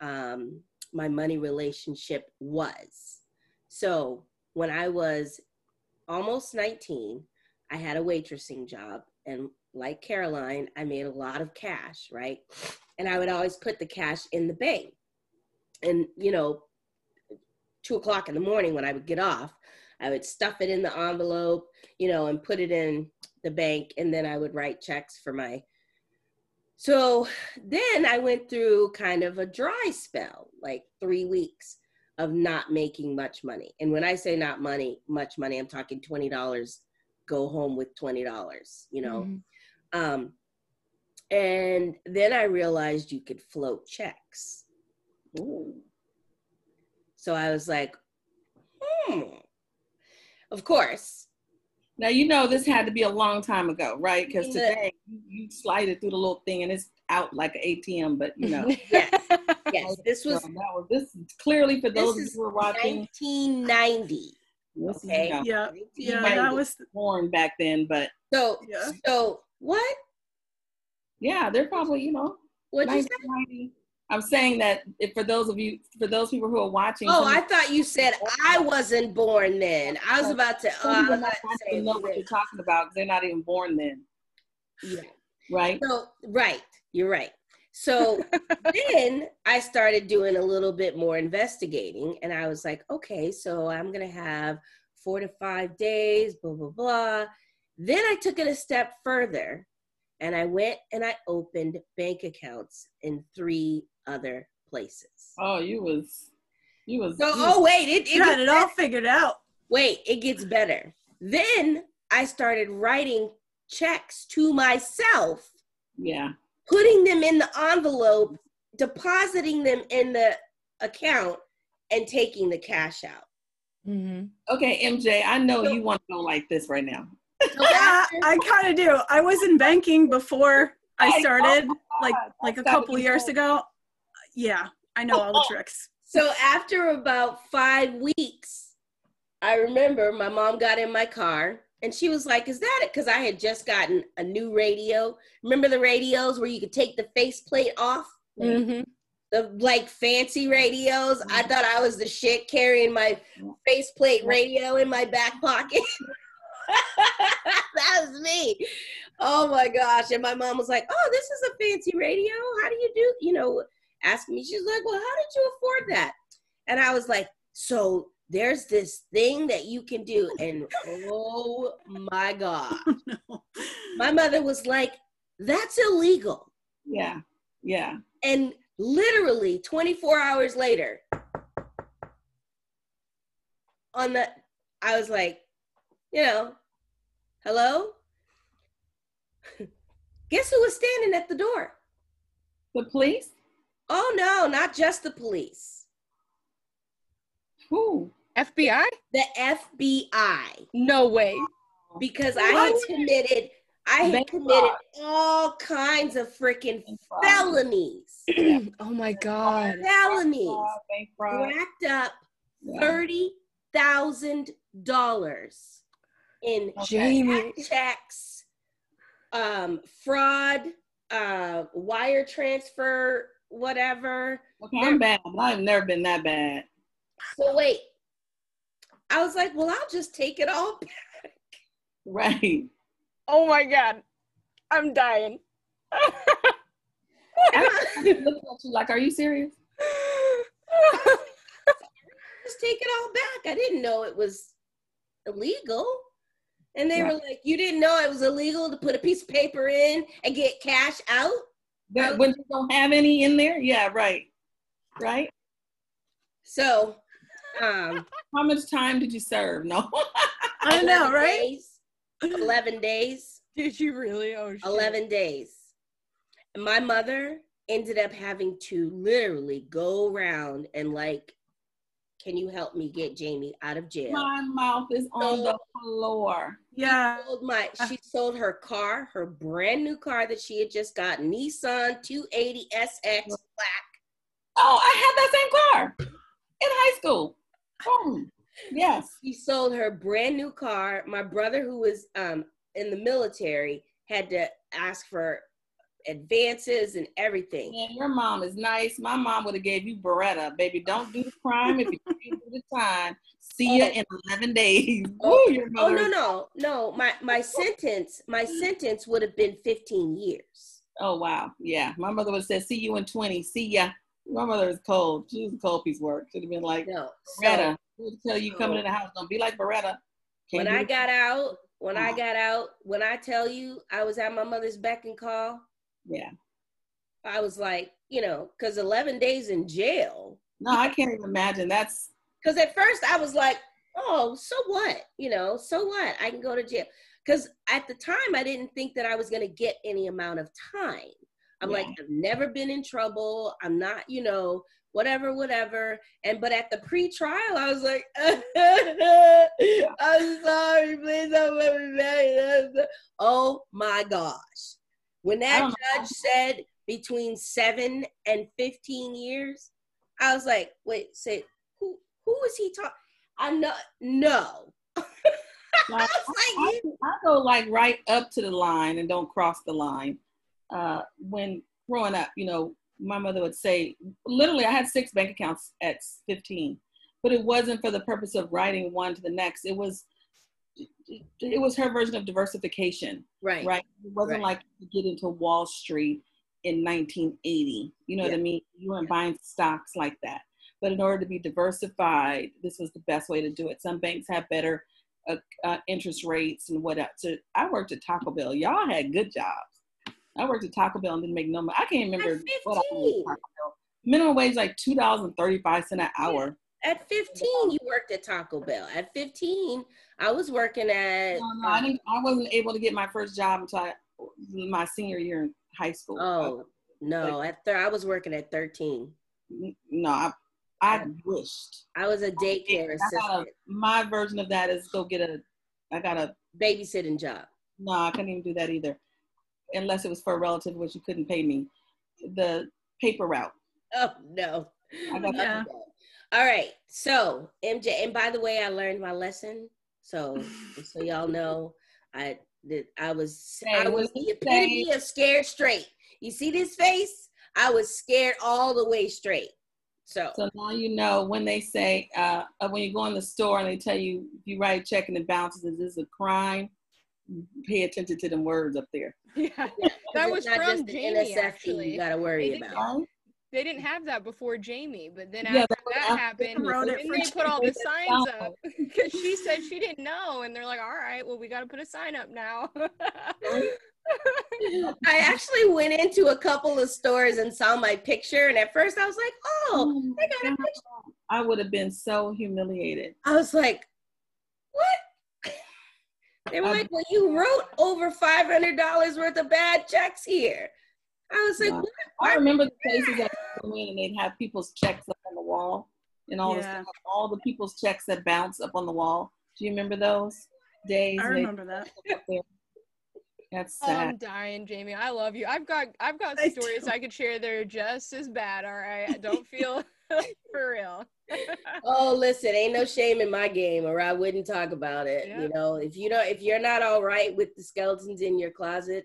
um, my money relationship was. So when I was almost 19, I had a waitressing job, and like Caroline, I made a lot of cash, right? And I would always put the cash in the bank. And you know, two o'clock in the morning when I would get off, I would stuff it in the envelope, you know, and put it in the bank, and then I would write checks for my. So then I went through kind of a dry spell, like three weeks of not making much money. And when I say not money, much money, I'm talking twenty dollars. Go home with twenty dollars, you know. Mhm. Um, and then I realized you could float checks. Ooh. So I was like, hmm. Of course, Now you know this had to be a long time ago, right? Because today you, you slide it through the little thing and it's out like an ATM. But you know, yes, yes. This so was that was this is clearly for those this who were watching. 1990. This is, okay. you know, Yeah, yeah, that was born back then, but So, Yeah. so what? yeah, they're probably you know. What'd you say? 1990. I'm saying that if for those of you, for those people who are watching, Oh, I thought you said I wasn't born then. I was about to. Some I was about to say know what you're talking about they're not even born then, Yeah. right? So right, you're right. So then I started doing a little bit more investigating, and I was like, okay, so I'm gonna have four to five days, blah blah blah. Then I took it a step further, and I went and I opened bank accounts in three other places. Oh, you was, you was. So you oh wait, it, it you had gets it all figured out. wait, it gets better. Then I started writing checks to myself yeah. putting them in the envelope, depositing them in the account, and taking the cash out. Mhm. Okay, MJ, I know So- you want to go like this right now. So Yeah, I kind of do. I was in banking before I I started, like like a couple years ago. Yeah, I know all the tricks. so after about five weeks, I remember my mom got in my car and she was like, Is that it? Because I had just gotten a new radio. Remember the radios where you could take the faceplate off? Mhm. The like fancy radios. I thought I was the shit carrying my faceplate radio in my back pocket. that was me. Oh my gosh. And my mom was like, Oh, this is a fancy radio. How do you do, you know, ask me. She's like, Well, how did you afford that? And I was like, So there's this thing that you can do. And oh my God. no. My mother was like, That's illegal. Yeah, yeah. And literally 24 hours later, on the, I was like, you know, hello? Guess who was standing at the door? The police? Oh no, not just the police. Who? FBI? The FBI. No way. Because I had committed, I had committed all kinds of freaking felonies. oh my god. Felonies. Fraud, Racked up thirty thousand dollars in Okay. Jamie. checks, um, fraud, uh, wire transfer, whatever. Okay, I'm bad. I've never been that bad. So wait, I was like, well, I'll just take it all. back. Right. Oh my god. I'm dying. I looked at you like, are you serious? Just take it all back. I didn't know it was illegal. And they Yeah. were like, you didn't know it was illegal to put a piece of paper in and get cash out? That when you don't have any in there? Yeah, right. Right? So, um, How much time did you serve? No. I know, 11 right? days, 11 days. Did you really? Oh shit. 11 days. And my mother ended up having to literally go around and like can you help me get Jamie out of jail? My mouth is on so, the floor. Yeah. She sold, my, she sold her car, her brand new car that she had just got, Nissan 280 SX black. Oh, I had that same car in high school. Oh, yes. She sold her brand new car. My brother, who was um, in the military, had to ask for advances and everything. And your mom is nice. My mom would have gave you Baretta, baby. Don't do the crime if you do the time. See oh. you in eleven days. Oh, oh no no no! My my sentence my sentence would have been fifteen years. Oh wow, yeah. My mother would have said, "See you in 20. See ya." My mother is cold. She was a cold piece of work. Should have been like no, Baretta. So, tell you so, coming in the house, don't be like Baretta. Can't when I got out, when I mm. got out, when I tell you I was at my mother's beck and call, yeah. I was like, you know, because 11 days in jail. No, I can't even imagine. That's because at first I was like, oh, so what? You know, so what? I can go to jail. Because at the time, I didn't think that I was going to get any amount of time. I'm yeah. like, I've never been in trouble. I'm not, you know, whatever, whatever. And but at the pre-trial, I was like, I'm sorry, please don't let me back. Oh my gosh. When that judge said between seven and 15 years, I was like, wait, say who who is he talking? I know no. like, I, I, go like right up to the line and don't cross the line. Uh, when growing up, you know, my mother would say, literally, I had six bank accounts at 15, but it wasn't for the purpose of writing one to the next. It was it was her version of diversification. Right. Right. It wasn't right. like to get into Wall Street in 1980. You know yeah. what I mean? You weren't yeah. buying stocks like that. But in order to be diversified, this was the best way to do it. Some banks have better uh, uh, interest rates and what else. So I worked at Taco Bell. Y'all had good jobs. I worked at Taco Bell and didn't make no money. I can't remember what I did Taco Bell. Minimum wage like two dollars and thirty five cent an hour. At 15, you worked at Taco Bell. At 15, I was working at. No, no, I, didn't, I wasn't able to get my first job until I, my senior year in high school. Oh, no. Like, at thir- I was working at 13. No, I, I wished. I was a daycare assistant. A, my version of that is go get a, I got a babysitting job. No, I couldn't even do that either, unless it was for a relative, which you couldn't pay me. The paper route. Oh no. I got yeah. All right. So MJ, and by the way, I learned my lesson. So so y'all know, I that I was hey, I was the epitome of scared straight. You see this face? I was scared all the way straight. So so now you know when they say uh, uh when you go in the store and they tell you if you write a check and it bounces, is this a crime? Pay attention to them words up there. Yeah, that was from Jamie. NSF actually, you got to worry about they didn't have that before Jamie, but then yeah, after that, that happened, then they put all the signs up because she said she didn't know, and they're like, "All right, well, we got to put a sign up now." I actually went into a couple of stores and saw my picture, and at first I was like, "Oh, oh they got a picture." I would have been so humiliated. I was like, "What?" They were like, "Well, you wrote over five hundred dollars worth of bad checks here." I was like, yeah. I remember the places that come in and they'd have people's checks up on the wall and all yeah. the all the people's checks that bounce up on the wall. Do you remember those days? I remember that. That's sad. Oh, I'm dying, Jamie. I love you. I've got I've got I stories do. I could share that are just as bad. All right, don't feel for real. oh, listen, ain't no shame in my game, or I wouldn't talk about it. Yep. You know, if you don't, if you're not all right with the skeletons in your closet,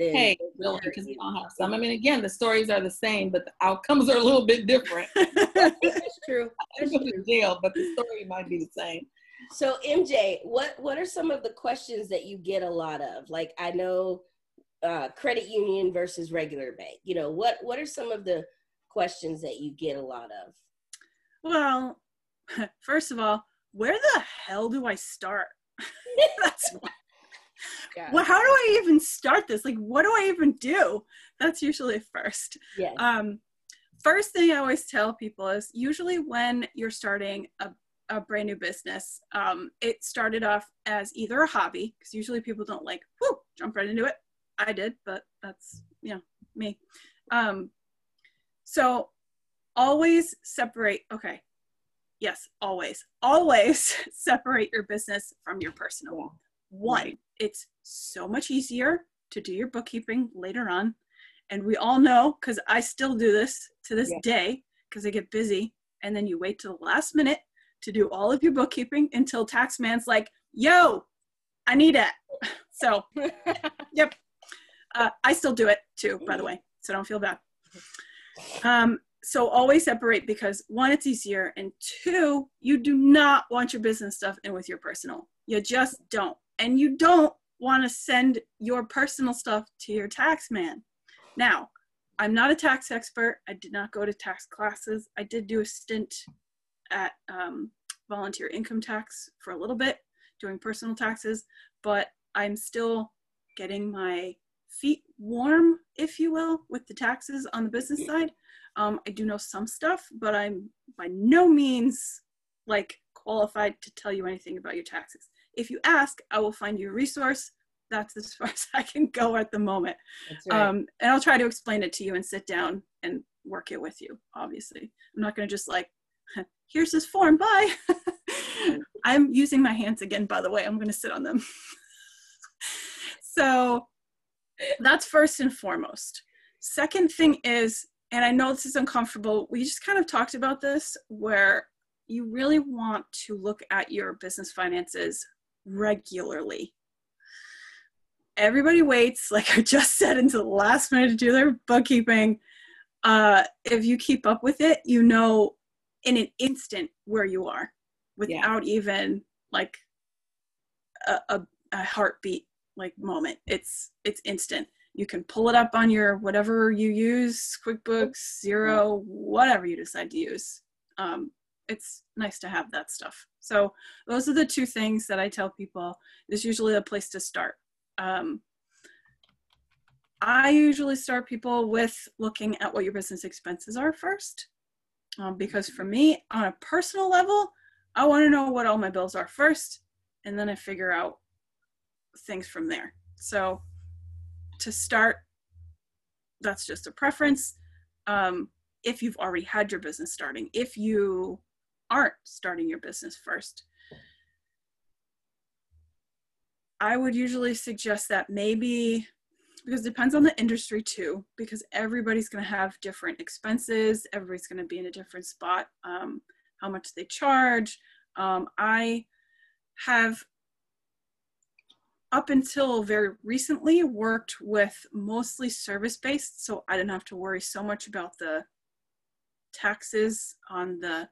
then hey, really, because we don't have some. I mean, again, the stories are the same, but the outcomes are a little bit different. That's true. That's true. jail, but the story might be the same. So, MJ, what what are some of the questions that you get a lot of? Like, I know uh, credit union versus regular bank. You know, what what are some of the questions that you get a lot of? Well, first of all, where the hell do I start? That's yeah. well, how do I even start this? Like, what do I even do? That's usually first. Yeah. Um, first thing I always tell people is usually when you're starting a, a brand new business, um, it started off as either a hobby, because usually people don't like, whoo, jump right into it. I did, but that's, you know, me. Um, So always separate, okay. Yes, always, always separate your business from your personal. One, it's so much easier to do your bookkeeping later on. And we all know, because I still do this to this yeah. day, because I get busy. And then you wait till the last minute to do all of your bookkeeping until taxman's like, yo, I need it. So, yep. Uh, I still do it too, by the way. So don't feel bad. Um, so always separate because one, it's easier, and two, you do not want your business stuff in with your personal. You just don't. And you don't want to send your personal stuff to your tax man. Now, I'm not a tax expert. I did not go to tax classes. I did do a stint at um, volunteer income tax for a little bit doing personal taxes, but I'm still getting my feet warm, if you will, with the taxes on the business side. Um, I do know some stuff, but I'm by no means like qualified to tell you anything about your taxes. If you ask, I will find you a resource. That's as far as I can go at the moment. Right. Um, and I'll try to explain it to you and sit down and work it with you, obviously. I'm not going to just like, here's this form, bye. I'm using my hands again, by the way. I'm going to sit on them. so that's first and foremost. Second thing is, and I know this is uncomfortable, we just kind of talked about this where you really want to look at your business finances regularly. Everybody waits, like I just said, until the last minute to do their bookkeeping. Uh, if you keep up with it, you know in an instant where you are without yeah. even like a, a, a heartbeat like moment. It's it's instant. You can pull it up on your whatever you use, QuickBooks, Xero, whatever you decide to use. Um, it's nice to have that stuff. So those are the two things that I tell people is usually a place to start. Um, I usually start people with looking at what your business expenses are first. Um, because for me, on a personal level, I want to know what all my bills are first, and then I figure out things from there. So to start, that's just a preference. Um, if you've already had your business starting, if you aren't starting your business first, I would usually suggest that maybe because it depends on the industry too, because everybody's going to have different expenses, everybody's going to be in a different spot, um, how much they charge. Um, I have up until very recently worked with mostly service based so i didn't have to worry so much about the taxes on the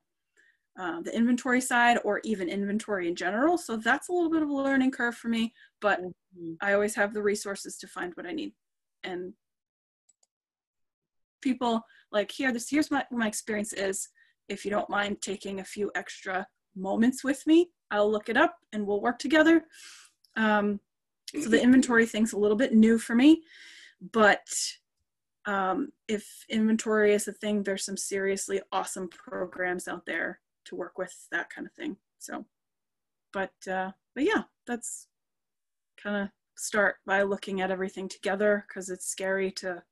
uh, the inventory side or even inventory in general. So that's a little bit of a learning curve for me but mm-hmm. i always have the resources to find what i need. And people like here this here's my, my experience is. If you don't mind taking a few extra moments with me i'll look it up and we'll work together. Um, so the inventory thing's a little bit new for me, but um, if inventory is a thing, there's some seriously awesome programs out there to work with that kind of thing. So, but uh, but yeah, that's kind of start by looking at everything together because it's scary to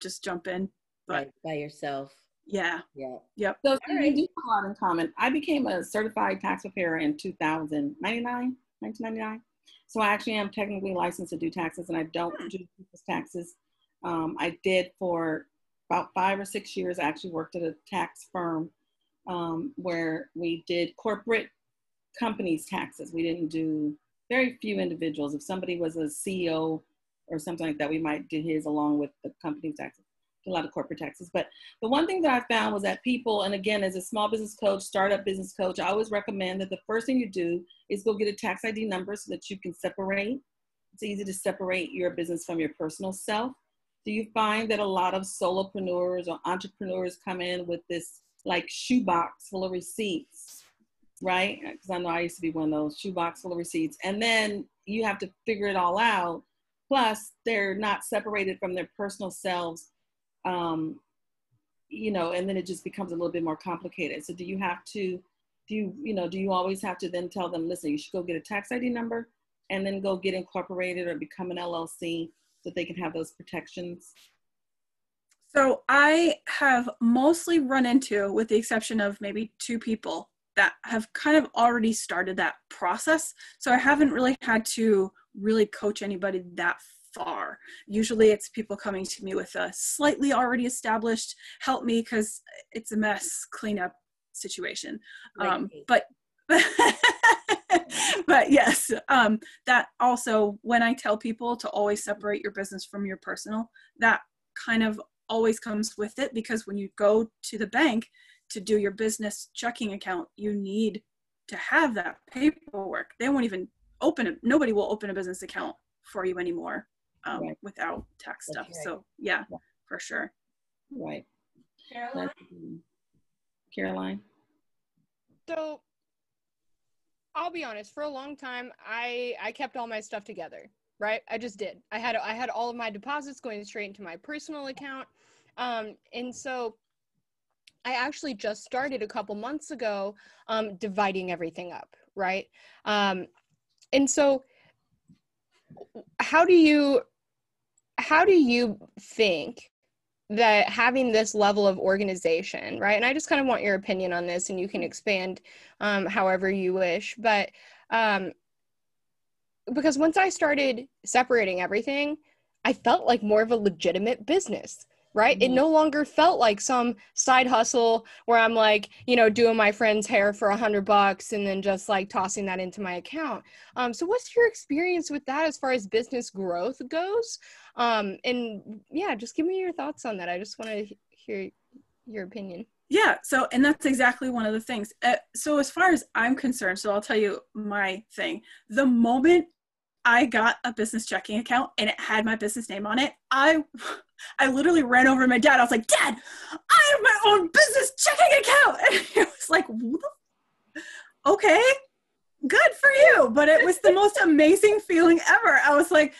just jump in. But right, by yourself. Yeah. Yeah. Yep. So we do a lot in common. I became a certified tax preparer in 2099, 1999. So I actually am technically licensed to do taxes and I don't do people's taxes. Um, I did for about five or six years. I actually worked at a tax firm um, where we did corporate companies taxes. We didn't do very few individuals. If somebody was a CEO or something like that, we might do his along with the company taxes a lot of corporate taxes. But the one thing that I found was that people, and again, as a small business coach, startup business coach, I always recommend that the first thing you do is go get a tax ID number so that you can separate. It's easy to separate your business from your personal self. Do you find that a lot of solopreneurs or entrepreneurs come in with this like shoebox full of receipts, right? Because I know I used to be one of those shoebox full of receipts. And then you have to figure it all out. Plus, they're not separated from their personal selves um, you know, and then it just becomes a little bit more complicated. So do you have to, do you, you know, do you always have to then tell them, listen, you should go get a tax ID number and then go get incorporated or become an LLC so they can have those protections? So I have mostly run into, with the exception of maybe two people, that have kind of already started that process. So I haven't really had to really coach anybody that far. Usually it's people coming to me with a slightly already established help me because it's a mess cleanup situation. Um, but but yes, um, that also when I tell people to always separate your business from your personal, that kind of always comes with it because when you go to the bank to do your business checking account, you need to have that paperwork. They won't even open it. Nobody will open a business account for you anymore um, right. without tax stuff. Right. So yeah, yeah, for sure. Right. Caroline. Caroline. So I'll be honest, for a long time I I kept all my stuff together, right? I just did. I had I had all of my deposits going straight into my personal account. Um and so I actually just started a couple months ago um dividing everything up, right? Um and so how do you how do you think that having this level of organization, right? And I just kind of want your opinion on this, and you can expand um, however you wish. But um, because once I started separating everything, I felt like more of a legitimate business right? Mm-hmm. It no longer felt like some side hustle where I'm like, you know, doing my friend's hair for a hundred bucks and then just like tossing that into my account. Um, so what's your experience with that as far as business growth goes? Um, and yeah, just give me your thoughts on that. I just want to hear your opinion. Yeah, so and that's exactly one of the things. Uh, so as far as I'm concerned, so I'll tell you my thing. The moment I got a business checking account and it had my business name on it, I I literally ran over to my dad. I was like, Dad, I have my own business checking account. And he was like, okay, good for you. But it was the most amazing feeling ever. I was like,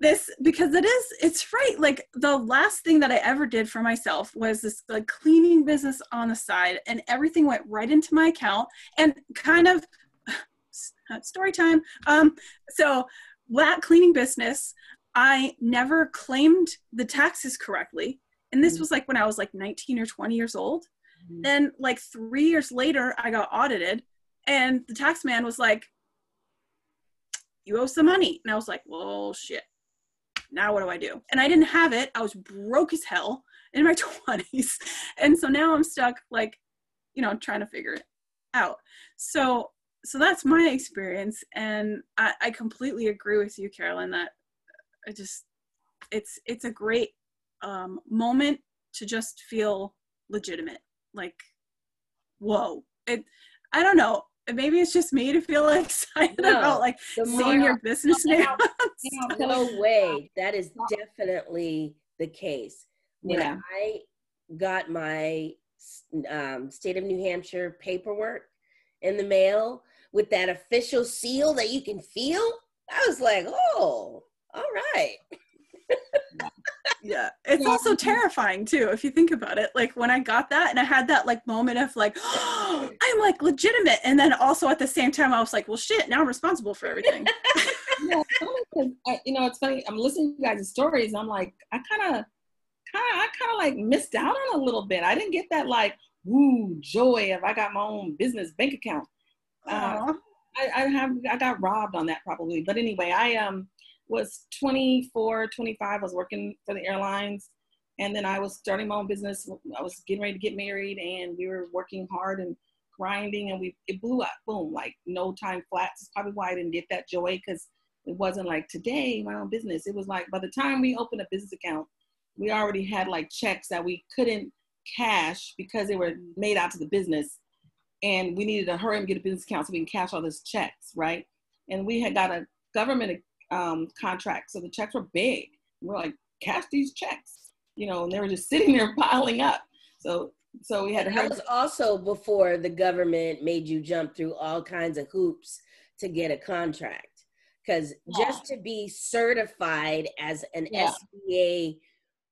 this because it is it's right like the last thing that i ever did for myself was this like cleaning business on the side and everything went right into my account and kind of story time um so that cleaning business I never claimed the taxes correctly. And this mm-hmm. was like when I was like 19 or 20 years old. Mm-hmm. Then, like three years later, I got audited, and the tax man was like, You owe some money. And I was like, Well, shit. Now what do I do? And I didn't have it. I was broke as hell in my 20s. And so now I'm stuck, like, you know, trying to figure it out. So, so that's my experience. And I, I completely agree with you, Carolyn, that I just it's it's a great um, moment to just feel legitimate. Like, whoa! It I don't know. Maybe it's just me to feel excited no, about like seeing your business name. no way. That is definitely the case. When yeah. I got my um, state of New Hampshire paperwork in the mail with that official seal that you can feel, I was like, oh, all right. yeah it's also terrifying too if you think about it. Like when i got that and i had that like moment of like oh, i'm like legitimate and then also at the same time i was like well shit now i'm responsible for everything. Yeah, you know it's funny i'm listening to you guys' stories i'm like i kind of kind of i kind of like missed out on a little bit. I didn't get that like woo joy of i got my own business bank account uh, I, I have i got robbed on that probably but anyway i um was 24, 25. I was working for the airlines. And then I was starting my own business. I was getting ready to get married and we were working hard and grinding and we it blew up, boom, like no time flats. It's probably why I didn't get that joy because it wasn't like today, my own business. It was like by the time we opened a business account, we already had like checks that we couldn't cash because they were made out to the business. And we needed to hurry and get a business account so we can cash all these checks, right? And we had got a government um, contract. So the checks were big. We're like, cash these checks, you know, and they were just sitting there piling up. So so we had and to. That was also before the government made you jump through all kinds of hoops to get a contract. Because yeah. just to be certified as an yeah. SBA,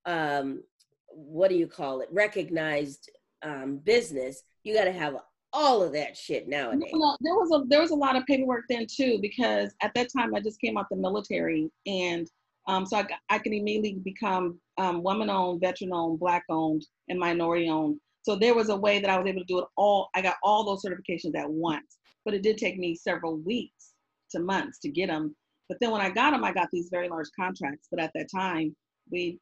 um, what do you call it? Recognized um, business, you got to have all of that shit nowadays. No, there was a there was a lot of paperwork then too because at that time I just came out the military and Um, so I, I can immediately become um, woman-owned, veteran-owned, black-owned, and minority-owned. So there was a way that I was able to do it all. I got all those certifications at once, but it did take me several weeks to months to get them. But then when I got them, I got these very large contracts. But at that time, we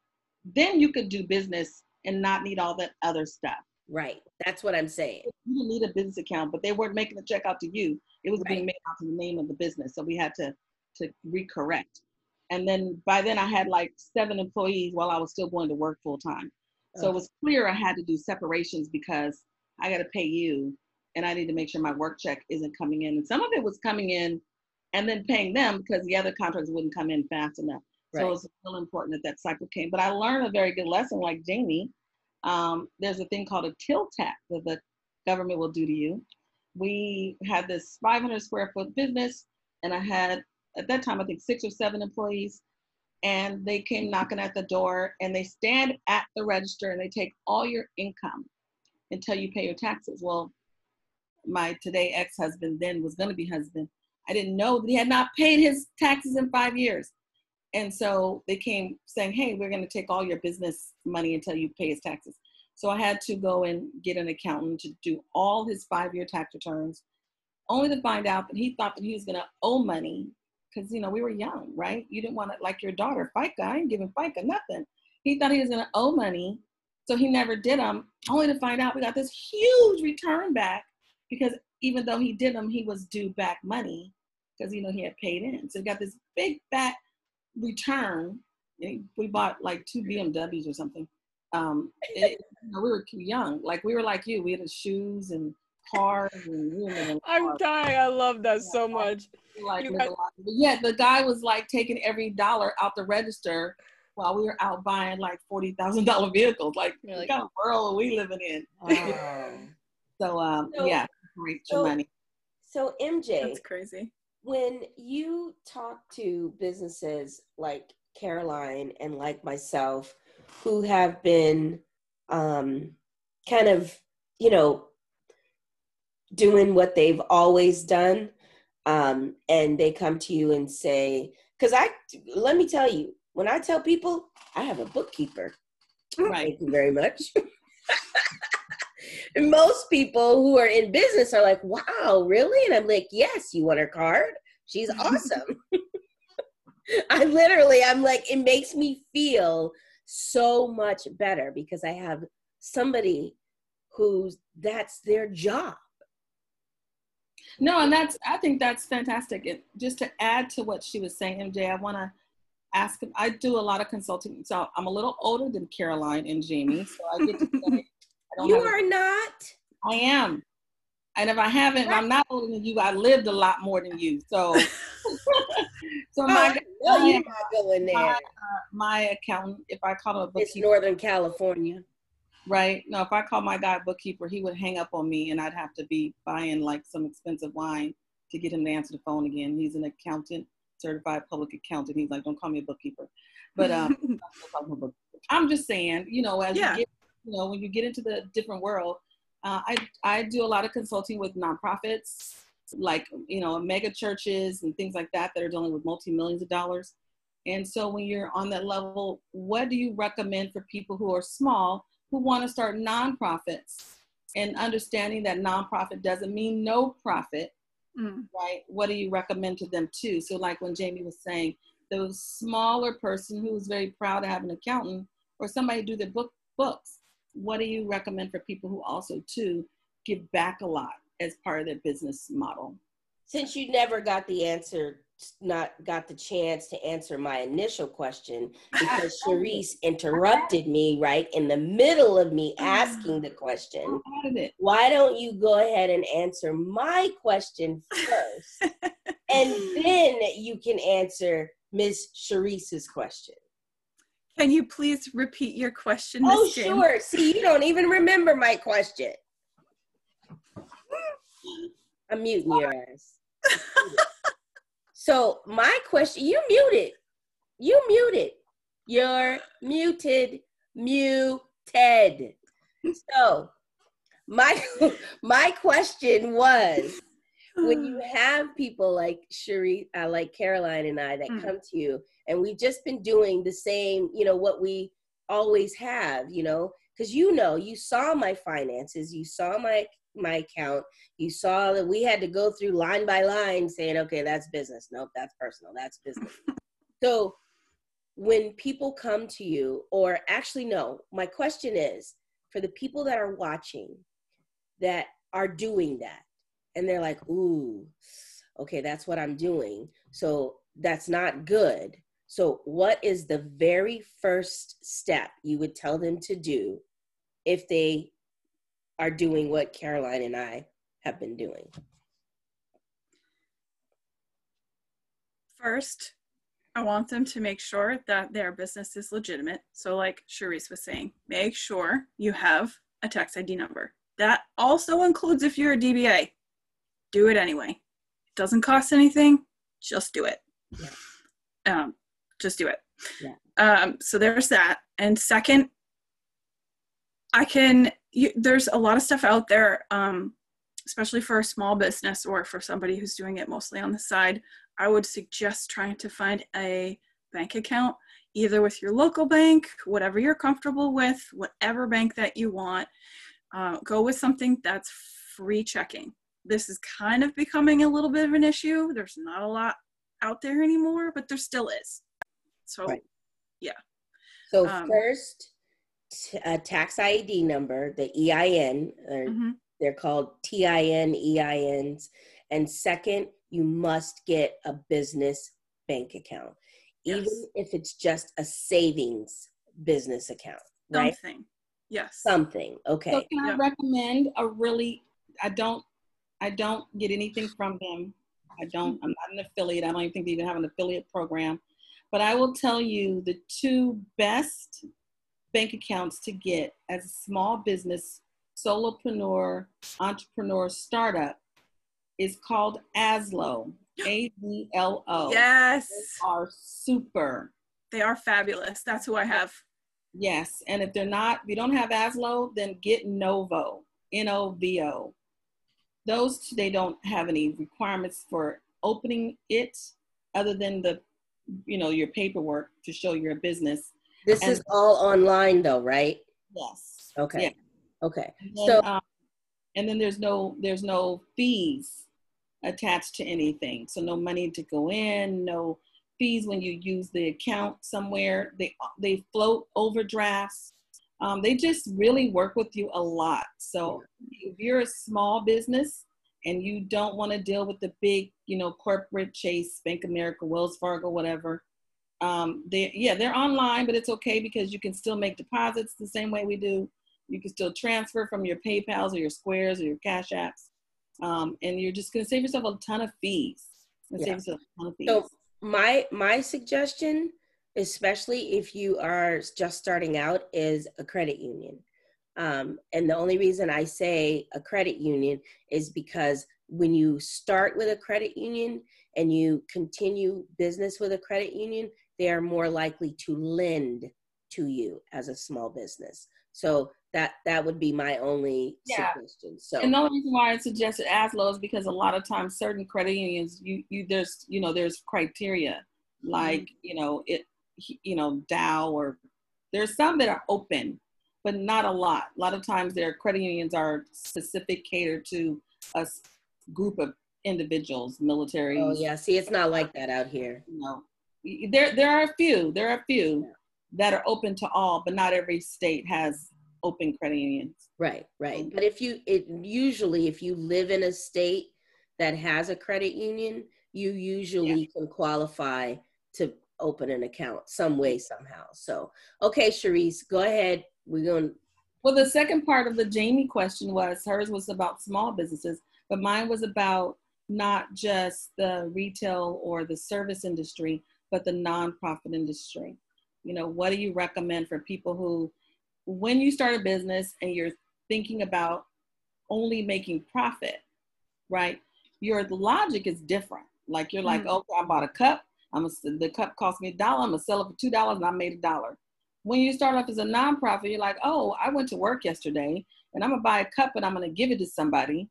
then you could do business and not need all that other stuff. Right. That's what I'm saying. You didn't need a business account, but they weren't making the check out to you. It was Right. being made out to the name of the business. So we had to to recorrect. And then by then I had like seven employees while I was still going to work full time. So it was clear I had to do separations because I got to pay you and I need to make sure my work check isn't coming in. And some of it was coming in and then paying them because the other contracts wouldn't come in fast enough. So Right. it was real important that that cycle came. But I learned a very good lesson like Jamie. Um, there's a thing called a till tap that the government will do to you. We had this 500 square foot business, and I had at that time I think six or seven employees, and they came knocking at the door, and they stand at the register and they take all your income until you pay your taxes. Well, my today ex-husband then was going to be husband. I didn't know that he had not paid his taxes in five years. And so they came saying, hey, we're going to take all your business money until you pay his taxes. So I had to go and get an accountant to do all his five year tax returns, only to find out that he thought that he was going to owe money because, you know, we were young, right? You didn't want to, like your daughter, FICA, I ain't giving FICA nothing. He thought he was going to owe money. So he never did them, only to find out we got this huge return back because even though he did them, he was due back money because, you know, he had paid in. So he got this big fat return. We bought like two BMWs or something. Um, it, you know, we were too young. Like we were like you. We had the shoes and cars, and we were I'm large. dying. I love that so much. Like you lived got- But yeah, the guy was like taking every dollar out the register while we were out buying like forty thousand dollar vehicles. Like, You're what like- kind of world are we living in? Wow. So um, So- yeah, great so- money. So MJ, That's crazy. When you talk to businesses like Caroline and like myself who have been um, kind of, you know, doing what they've always done, um, and they come to you and say, because I, let me tell you, when I tell people I have a bookkeeper, Right. Thank you very much. Most people who are in business are like, wow, really? And I'm like, yes, you want her card? She's awesome. I literally, I'm like, it makes me feel so much better because I have somebody who's that's their job. No, and that's I think that's fantastic. And just to add to what she was saying, MJ, I want to ask. I do a lot of consulting, so I'm a little older than Caroline and Jamie, so I get to say You are not. I am. And if I haven't, if I'm not older than you, I lived a lot more than you. So, so Oh, my, no, I you're not going there. my, uh, my accountant, if I call him a bookkeeper, It's Northern California. right? No, if I call my guy a bookkeeper, he would hang up on me and I'd have to be buying like some expensive wine to get him to answer the phone again. He's an accountant, certified public accountant. He's like, don't call me a bookkeeper. But um, I'm just saying, you know, as Yeah. you get, you know, when you get into the different world, uh, I I do a lot of consulting with nonprofits, like you know, mega churches and things like that that are dealing with multi millions of dollars. And so, when you're on that level, what do you recommend for people who are small who want to start nonprofits and understanding that nonprofit doesn't mean no profit, Mm. right? What do you recommend to them too? So, like when Jamie was saying, the smaller person who's very proud to have an accountant or somebody do their book books, what do you recommend for people who also too give back a lot as part of their business model? since you never got the answer not got the chance to answer my initial question because Sharice interrupted me right in the middle of me ah, asking the question. How did it? Why don't you go ahead and answer my question first? and then you can answer Miss Sharice's question. Can you please repeat your question, Miss Oh, sure. See, you don't even remember my question. I'm muting your ass. so my question, you muted. You muted. You're muted. Muted. So my my question was when you have people like Cherie, uh, like Caroline and I that mm. come to you, and we've just been doing the same, you know, what we always have, you know, because you know, you saw my finances, you saw my my account, you saw that we had to go through line by line saying, okay, that's business. Nope, that's personal. That's business. so when people come to you, or actually, no, my question is for the people that are watching that are doing that, and they're like, ooh, okay, that's what I'm doing. So that's not good. So, what is the very first step you would tell them to do if they are doing what Caroline and I have been doing? First, I want them to make sure that their business is legitimate. So, like Sharice was saying, make sure you have a tax ID number. That also includes if you're a DBA. Do it anyway. It doesn't cost anything. Just do it. Yeah. Um, just do it. Yeah. Um, so there's that. And second, I can. You, there's a lot of stuff out there, um, especially for a small business or for somebody who's doing it mostly on the side. I would suggest trying to find a bank account, either with your local bank, whatever you're comfortable with, whatever bank that you want. Uh, go with something that's free checking. This is kind of becoming a little bit of an issue. There's not a lot out there anymore, but there still is. So, right. yeah. So um, first, t- a tax ID number, the EIN, mm-hmm. they're called TIN, EINs. And second, you must get a business bank account, yes. even if it's just a savings business account. Right? Something. Yes. Something. Okay. So can I recommend a really? I don't. I don't get anything from them. I don't. I'm not an affiliate. I don't even think they even have an affiliate program. But I will tell you the two best bank accounts to get as a small business solopreneur entrepreneur startup is called Azlo. A Z L O. Yes. They are super. They are fabulous. That's who I have. Yes. And if they're not, if you don't have Azlo, then get Novo. N O V O. Those they don't have any requirements for opening it other than the you know your paperwork to show your business. This and, is all online though right? Yes. Okay. Yeah. okay. And then, so um, and then there's no there's no fees attached to anything. So no money to go in no fees when you use the account somewhere. They they float overdrafts um, they just really work with you a lot so if you're a small business and you don't want to deal with the big, you know, corporate Chase, Bank America, Wells Fargo, whatever. Um, they yeah, they're online, but it's okay because you can still make deposits the same way we do. You can still transfer from your PayPal's or your Squares or your Cash Apps, um, and you're just going to save yourself a ton of fees. Yeah. Save yourself a ton of fees. So my my suggestion, especially if you are just starting out, is a credit union. Um, and the only reason I say a credit union is because when you start with a credit union and you continue business with a credit union, they are more likely to lend to you as a small business. So that that would be my only yeah. suggestion. So and the only reason why I suggested Azlo is because a lot of times certain credit unions you you there's you know there's criteria like mm-hmm. you know it you know Dow or there's some that are open but not a lot. A lot of times their credit unions are specific catered to a group of individuals, military. Oh yeah, see, it's not like that out here. No, there there are a few. There are a few yeah. that are open to all, but not every state has open credit unions. Right, right. Mm-hmm. But if you, it usually if you live in a state that has a credit union, you usually yeah. can qualify to open an account some way somehow. So, okay, Sharice, go ahead we're going well the second part of the jamie question was hers was about small businesses but mine was about not just the retail or the service industry but the nonprofit industry you know what do you recommend for people who when you start a business and you're thinking about only making profit right your logic is different like you're like mm-hmm. okay i bought a cup i'm a, the cup cost me a dollar i'm gonna sell it for two dollars and i made a dollar when you start off as a nonprofit, you're like, oh, I went to work yesterday and I'm gonna buy a cup and I'm gonna give it to somebody.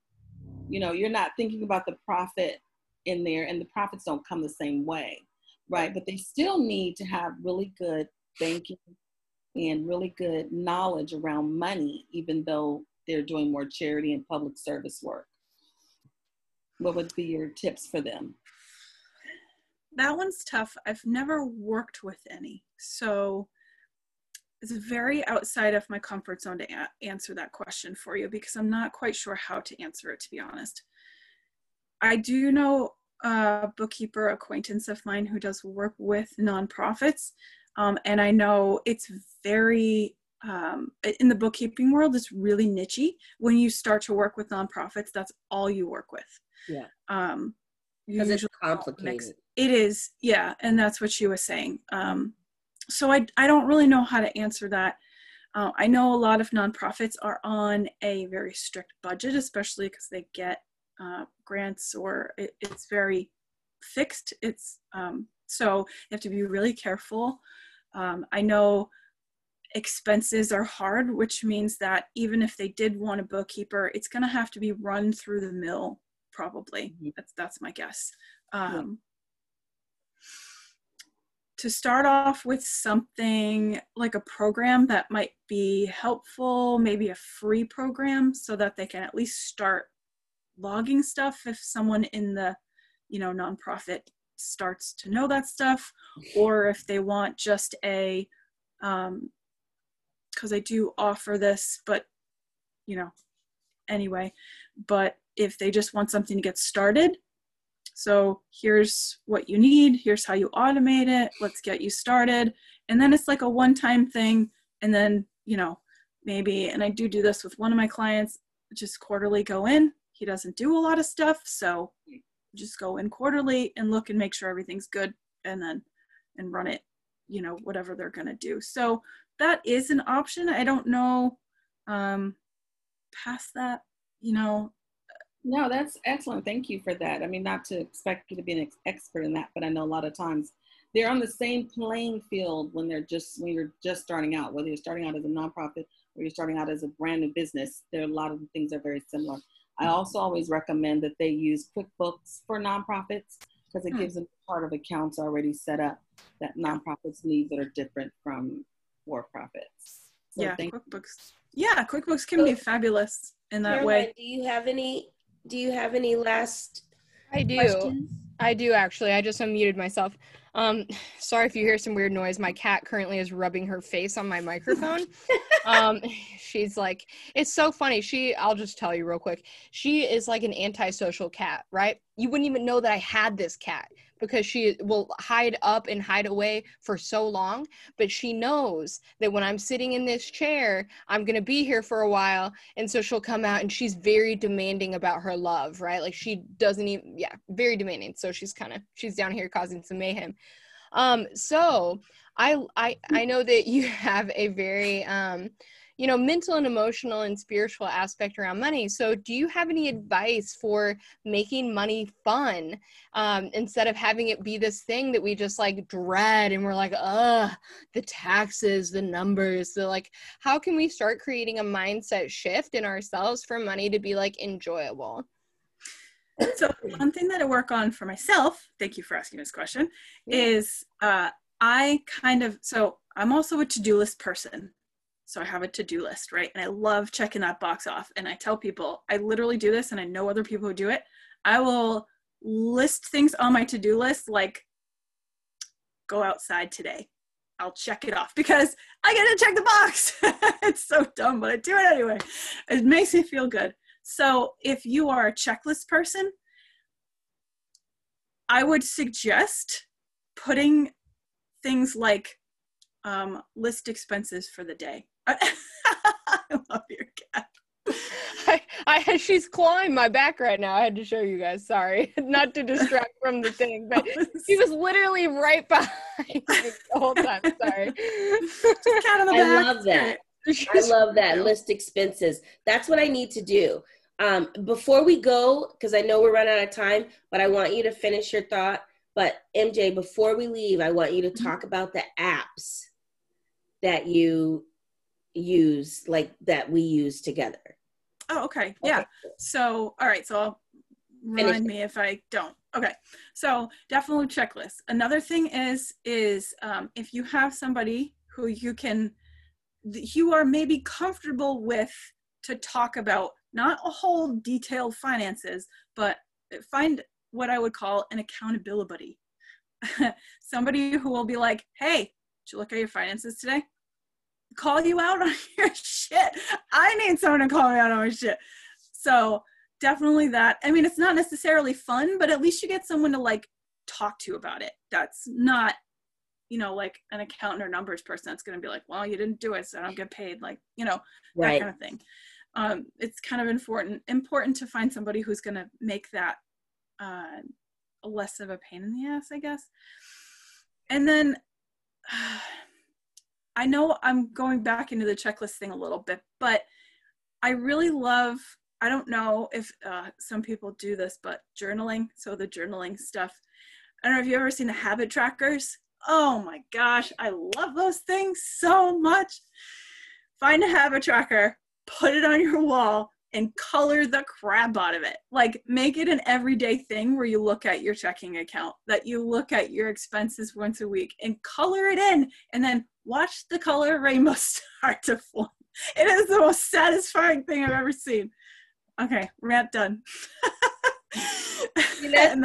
You know, you're not thinking about the profit in there, and the profits don't come the same way, right? But they still need to have really good banking and really good knowledge around money, even though they're doing more charity and public service work. What would be your tips for them? That one's tough. I've never worked with any. So it's very outside of my comfort zone to a- answer that question for you because I'm not quite sure how to answer it, to be honest. I do know a bookkeeper acquaintance of mine who does work with nonprofits, um, and I know it's very um, in the bookkeeping world. It's really nichey. When you start to work with nonprofits, that's all you work with. Yeah. Um, because it's complicated. It is, yeah, and that's what she was saying. Um, so I I don't really know how to answer that. Uh, I know a lot of nonprofits are on a very strict budget, especially because they get uh, grants or it, it's very fixed. It's um, so you have to be really careful. Um, I know expenses are hard, which means that even if they did want a bookkeeper, it's going to have to be run through the mill. Probably mm-hmm. that's that's my guess. Um, to start off with something like a program that might be helpful, maybe a free program so that they can at least start logging stuff if someone in the, you know, nonprofit starts to know that stuff or if they want just a um because I do offer this, but you know, anyway, but if they just want something to get started, so here's what you need, here's how you automate it, let's get you started. And then it's like a one time thing. And then, you know, maybe, and I do do this with one of my clients, just quarterly go in. He doesn't do a lot of stuff. So just go in quarterly and look and make sure everything's good and then and run it, you know, whatever they're going to do. So that is an option. I don't know um, past that, you know, no, that's excellent. Thank you for that. I mean, not to expect you to be an ex- expert in that, but I know a lot of times they're on the same playing field when they're just when you're just starting out. Whether you're starting out as a nonprofit or you're starting out as a brand new business, there are a lot of things are very similar. I also always recommend that they use QuickBooks for nonprofits because it hmm. gives them part of accounts already set up that nonprofits need that are different from for profits. So yeah, QuickBooks. Yeah, QuickBooks can so, be fabulous in that Caroline, way. Do you have any do you have any last I do. Questions? I do actually. I just unmuted myself. Um, sorry if you hear some weird noise. My cat currently is rubbing her face on my microphone. um, she's like, it's so funny. She, I'll just tell you real quick. She is like an antisocial cat, right? You wouldn't even know that I had this cat because she will hide up and hide away for so long. But she knows that when I'm sitting in this chair, I'm going to be here for a while. And so she'll come out and she's very demanding about her love, right? Like she doesn't even, yeah, very demanding. So she's kind of, she's down here causing some mayhem. Um, so I, I, I know that you have a very, um, you know mental and emotional and spiritual aspect around money. So do you have any advice for making money fun um, instead of having it be this thing that we just like dread and we're like ugh the taxes the numbers the like how can we start creating a mindset shift in ourselves for money to be like enjoyable? So one thing that i work on for myself thank you for asking this question yeah. is uh, i kind of so i'm also a to-do list person so I have a to do list, right? And I love checking that box off. And I tell people, I literally do this and I know other people who do it. I will list things on my to do list like go outside today. I'll check it off because I get to check the box. it's so dumb, but I do it anyway. It makes me feel good. So if you are a checklist person, I would suggest putting things like um, list expenses for the day. I love your cat. I, I, she's clawing my back right now. I had to show you guys. Sorry, not to distract from the thing, but she was literally right behind me the whole time. Sorry. cat on the I love that. I love that list expenses. That's what I need to do. Um, before we go, because I know we're running out of time, but I want you to finish your thought. But MJ, before we leave, I want you to mm-hmm. talk about the apps that you use like that we use together oh okay yeah so all right so I'll, remind me if I don't. Okay, so definitely checklist. Another thing is is um, if you have somebody who you can you are maybe comfortable with to talk about not a whole detailed finances, but find what I would call an accountability buddy. somebody who will be like, "Hey, did you look at your finances today?" Call you out on your shit. I need someone to call me out on my shit. So definitely that. I mean, it's not necessarily fun, but at least you get someone to like talk to about it. That's not, you know, like an accountant or numbers person that's going to be like, well, you didn't do it, so I don't get paid. Like, you know, right. that kind of thing. Um, it's kind of important important to find somebody who's going to make that uh, less of a pain in the ass, I guess. And then uh, I know I'm going back into the checklist thing a little bit, but I really love I don't know if uh, some people do this, but journaling. So the journaling stuff. I don't know if you've ever seen the habit trackers. Oh my gosh, I love those things so much. Find a habit tracker, put it on your wall, and color the crap out of it. Like make it an everyday thing where you look at your checking account, that you look at your expenses once a week and color it in and then watch the color rainbow start to form. It is the most satisfying thing I've ever seen. Okay, rant done. that's, that's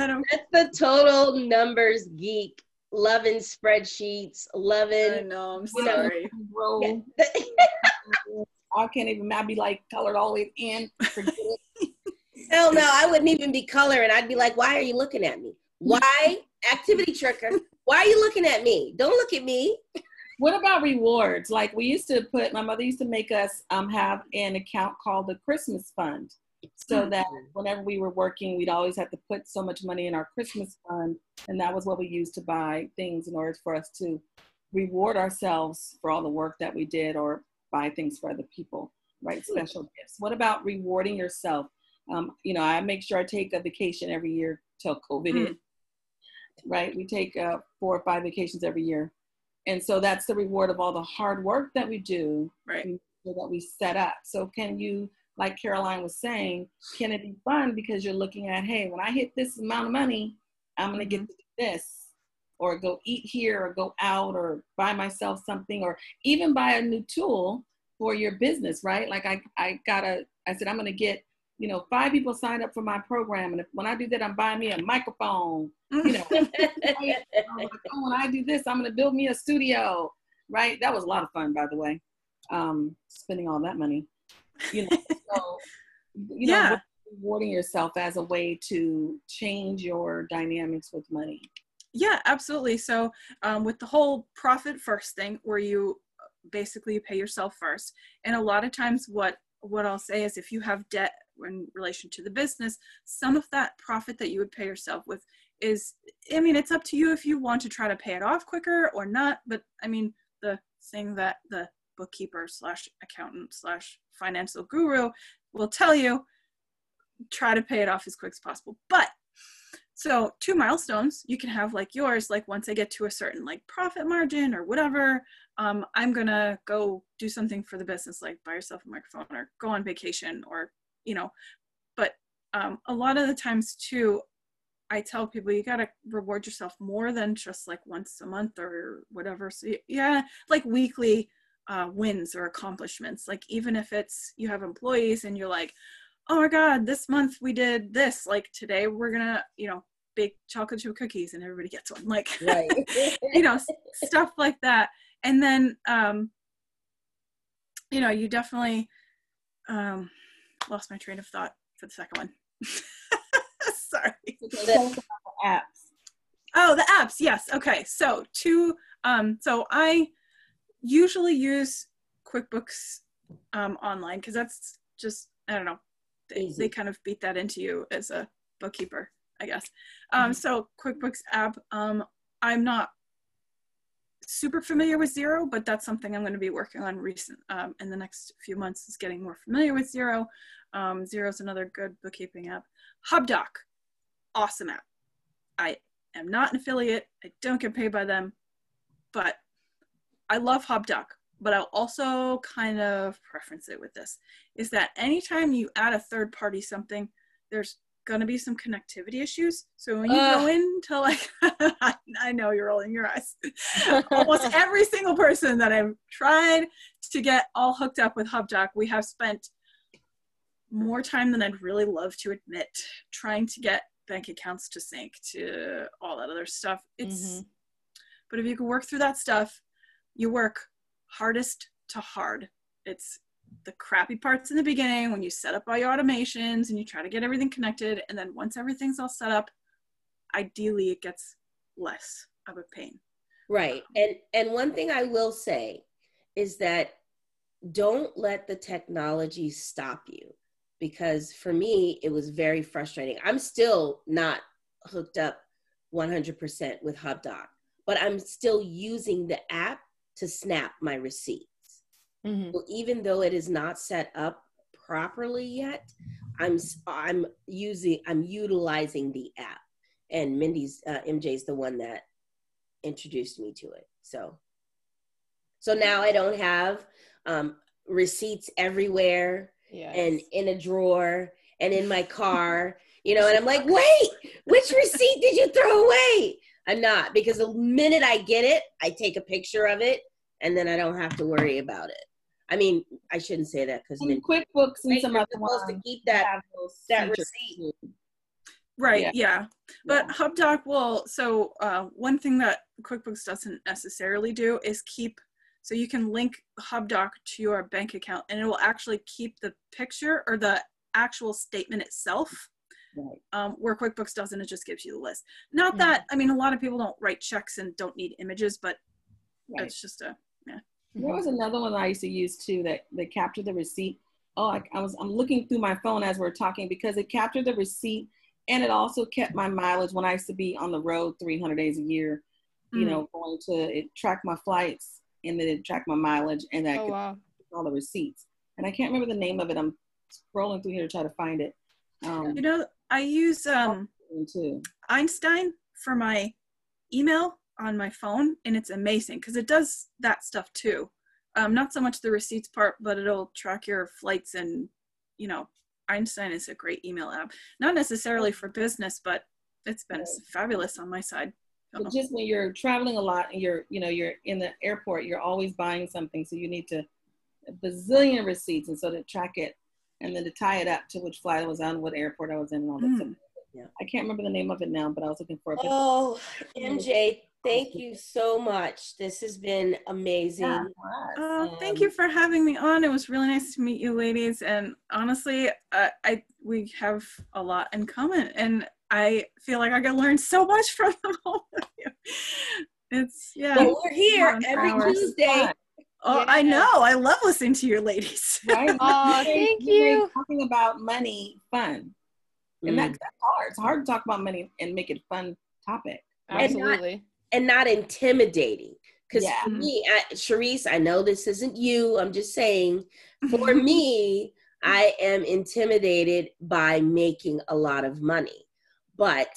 the total numbers geek. Loving spreadsheets, loving. I know. I'm sorry. Know, I can't even. I'd be like colored all the way in. Hell no, I wouldn't even be coloring. I'd be like, "Why are you looking at me? Why activity tracker? Why are you looking at me? Don't look at me." What about rewards? Like we used to put. My mother used to make us um, have an account called the Christmas Fund so mm-hmm. that whenever we were working, we'd always have to put so much money in our Christmas fund, and that was what we used to buy things in order for us to reward ourselves for all the work that we did or buy things for other people, right? Hmm. Special gifts. What about rewarding yourself? Um, you know, I make sure I take a vacation every year till COVID mm. hit, right? We take uh, four or five vacations every year. And so that's the reward of all the hard work that we do, right? That we set up. So can you like Caroline was saying, can it be fun because you're looking at, hey, when I hit this amount of money, I'm gonna get mm-hmm. this, or go eat here, or go out, or buy myself something, or even buy a new tool for your business, right? Like I, I gotta, I said I'm gonna get, you know, five people signed up for my program, and if, when I do that, I'm buying me a microphone. You know, oh, when I do this, I'm gonna build me a studio, right? That was a lot of fun, by the way, um, spending all that money you know so you yeah. know rewarding yourself as a way to change your dynamics with money yeah absolutely so um, with the whole profit first thing where you basically pay yourself first and a lot of times what what i'll say is if you have debt in relation to the business some of that profit that you would pay yourself with is i mean it's up to you if you want to try to pay it off quicker or not but i mean the thing that the bookkeeper slash accountant slash financial guru will tell you try to pay it off as quick as possible. But so two milestones you can have like yours like once i get to a certain like profit margin or whatever um, i'm gonna go do something for the business like buy yourself a microphone or go on vacation or you know but um, a lot of the times too i tell people you gotta reward yourself more than just like once a month or whatever so yeah like weekly uh, wins or accomplishments. Like even if it's you have employees and you're like, oh my god, this month we did this. Like today we're gonna, you know, bake chocolate chip cookies and everybody gets one. Like, right. you know, stuff like that. And then, um, you know, you definitely um, lost my train of thought for the second one. Sorry. Apps. Oh, the apps. Yes. Okay. So two. Um, so I usually use QuickBooks um, online because that's just I don't know they, they, kind of beat that into you as a bookkeeper I guess. Um, mm-hmm. So QuickBooks app um, I'm not super familiar with Xero, but that's something I'm going to be working on recent um, in the next few months is getting more familiar with Xero. Um, Xero is another good bookkeeping app. HubDoc, awesome app. I am not an affiliate. I don't get paid by them, but I love HubDoc, but I'll also kind of preference it with this is that anytime you add a third party something, there's gonna be some connectivity issues. So when you uh, go into like, I know you're rolling your eyes. Almost every single person that I've tried to get all hooked up with HubDoc, we have spent more time than I'd really love to admit trying to get bank accounts to sync to all that other stuff. It's, mm-hmm. but if you can work through that stuff, you work hardest to hard. It's the crappy parts in the beginning when you set up all your automations and you try to get everything connected. And then once everything's all set up, ideally it gets less of a pain. Right. Um, and and one thing I will say is that don't let the technology stop you because for me it was very frustrating. I'm still not hooked up 100% with HubDoc, but I'm still using the app to snap my receipt. Mm-hmm. So even though it is not set up properly yet, I'm I'm using I'm utilizing the app, and Mindy's uh, MJ is the one that introduced me to it. So so now I don't have um, receipts everywhere yes. and in a drawer and in my car, you know, and I'm like, wait, which receipt did you throw away? I'm not because the minute I get it, I take a picture of it and then I don't have to worry about it. I mean, I shouldn't say that because QuickBooks and some other supposed to keep that that receipt. Right. Yeah. yeah. But yeah. HubDoc will. So uh, one thing that QuickBooks doesn't necessarily do is keep. So you can link HubDoc to your bank account, and it will actually keep the picture or the actual statement itself. Right. Um, where QuickBooks doesn't, it just gives you the list. Not mm-hmm. that I mean, a lot of people don't write checks and don't need images, but right. it's just a yeah. There was another one I used to use too that that captured the receipt. Oh, I, I was I'm looking through my phone as we're talking because it captured the receipt and it also kept my mileage when I used to be on the road 300 days a year. Mm. You know, going to it tracked my flights and then it tracked my mileage and that oh, wow. all the receipts. And I can't remember the name of it. I'm scrolling through here to try to find it. Um, you know, I use um, Einstein for my email on my phone and it's amazing because it does that stuff too um, not so much the receipts part but it'll track your flights and you know einstein is a great email app not necessarily for business but it's been right. fabulous on my side but just when you're traveling a lot and you're you know you're in the airport you're always buying something so you need to a bazillion receipts and so to track it and then to tie it up to which flight I was on, what airport I was in, and all that mm. stuff. Yeah. I can't remember the name of it now, but I was looking for it. Oh, MJ, Thank you so much. This has been amazing. Yeah, oh, thank you for having me on. It was really nice to meet you, ladies. And honestly, uh, I we have a lot in common, and I feel like I can learn so much from all of you. It's yeah. Well, we're here every Tuesday. Oh, yeah. I know. I love listening to you, ladies. Right? oh, thank you. Talking about money, fun, and mm. that's hard. It's hard to talk about money and make it fun topic. Absolutely and not intimidating. Because yeah. for me, I, Sharice, I know this isn't you. I'm just saying, for me, I am intimidated by making a lot of money. But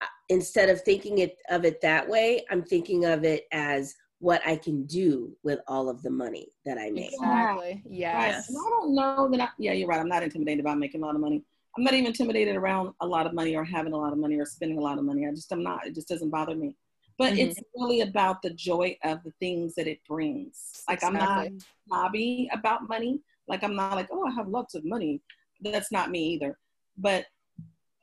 uh, instead of thinking it of it that way, I'm thinking of it as what I can do with all of the money that I make. Exactly. Yes. I don't know that I, yeah, you're right. I'm not intimidated about making a lot of money. I'm not even intimidated around a lot of money or having a lot of money or spending a lot of money. I just am not. It just doesn't bother me but mm-hmm. it's really about the joy of the things that it brings. Like exactly. I'm not snobby about money. Like I'm not like, oh, I have lots of money. That's not me either. But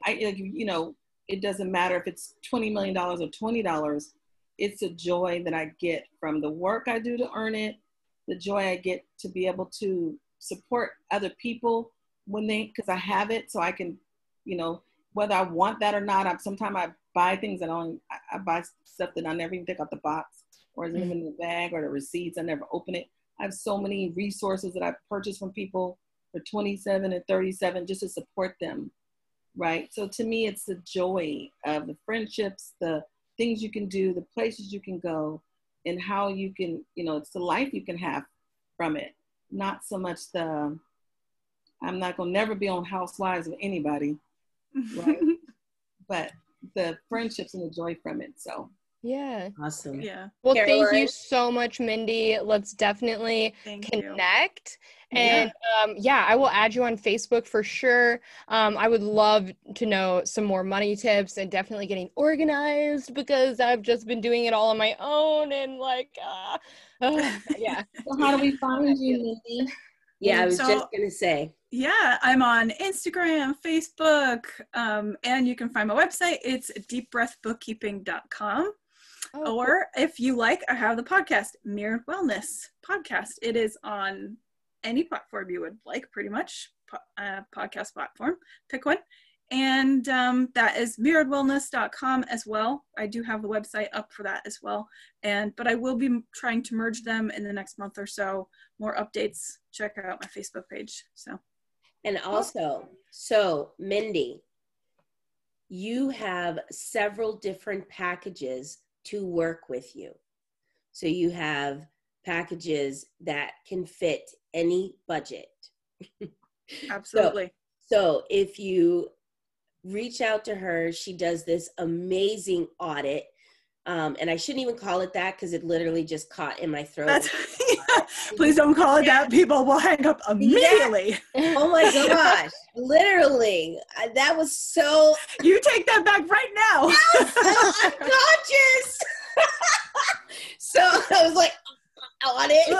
I, you know, it doesn't matter if it's twenty million dollars or twenty dollars. It's a joy that I get from the work I do to earn it. The joy I get to be able to support other people when they, because I have it, so I can, you know, whether I want that or not. I'm sometimes I buy things that I don't. I, I buy stuff that I never even take out the box or is mm-hmm. even in the bag or the receipts. I never open it. I have so many resources that I purchased from people for 27 and 37 just to support them. Right. So to me, it's the joy of the friendships, the things you can do, the places you can go, and how you can, you know, it's the life you can have from it. Not so much the, I'm not going to never be on Housewives of anybody. Right. but the friendships and the joy from it. So Yeah. Awesome. Yeah. Well, Caroline? thank you so much, Mindy. Let's definitely Thank you. connect. And um, yeah, I will add you on Facebook for sure. Um, I would love to know some more money tips and definitely getting organized because I've just been doing it all on my own and like, uh, uh, yeah. So how do we find you, Mindy? Yeah, I was So- just gonna say. Yeah, I'm on Instagram, Facebook, um, and you can find my website. It's deepbreathbookkeeping.com. Oh, Or if you like, I have the podcast, Mirrored Wellness Podcast. It is on any platform you would like, pretty much, po- uh, podcast platform. Pick one. And um, that is mirroredwellness.com as well. I do have the website up for that as well. And but I will be trying to merge them in the next month or so. More updates. Check out my Facebook page. So And also, so Mindy, you have several different packages to work with you. So you have packages that can fit any budget. absolutely. So if you reach out to her, she does this amazing audit. Um, and I shouldn't even call it that because it literally just caught in my throat. Yeah. Please don't call it that. People will hang up immediately. oh my gosh, literally. I- That was so You take that back right now. unconscious. so I was like, uh, uh, audit. Uh,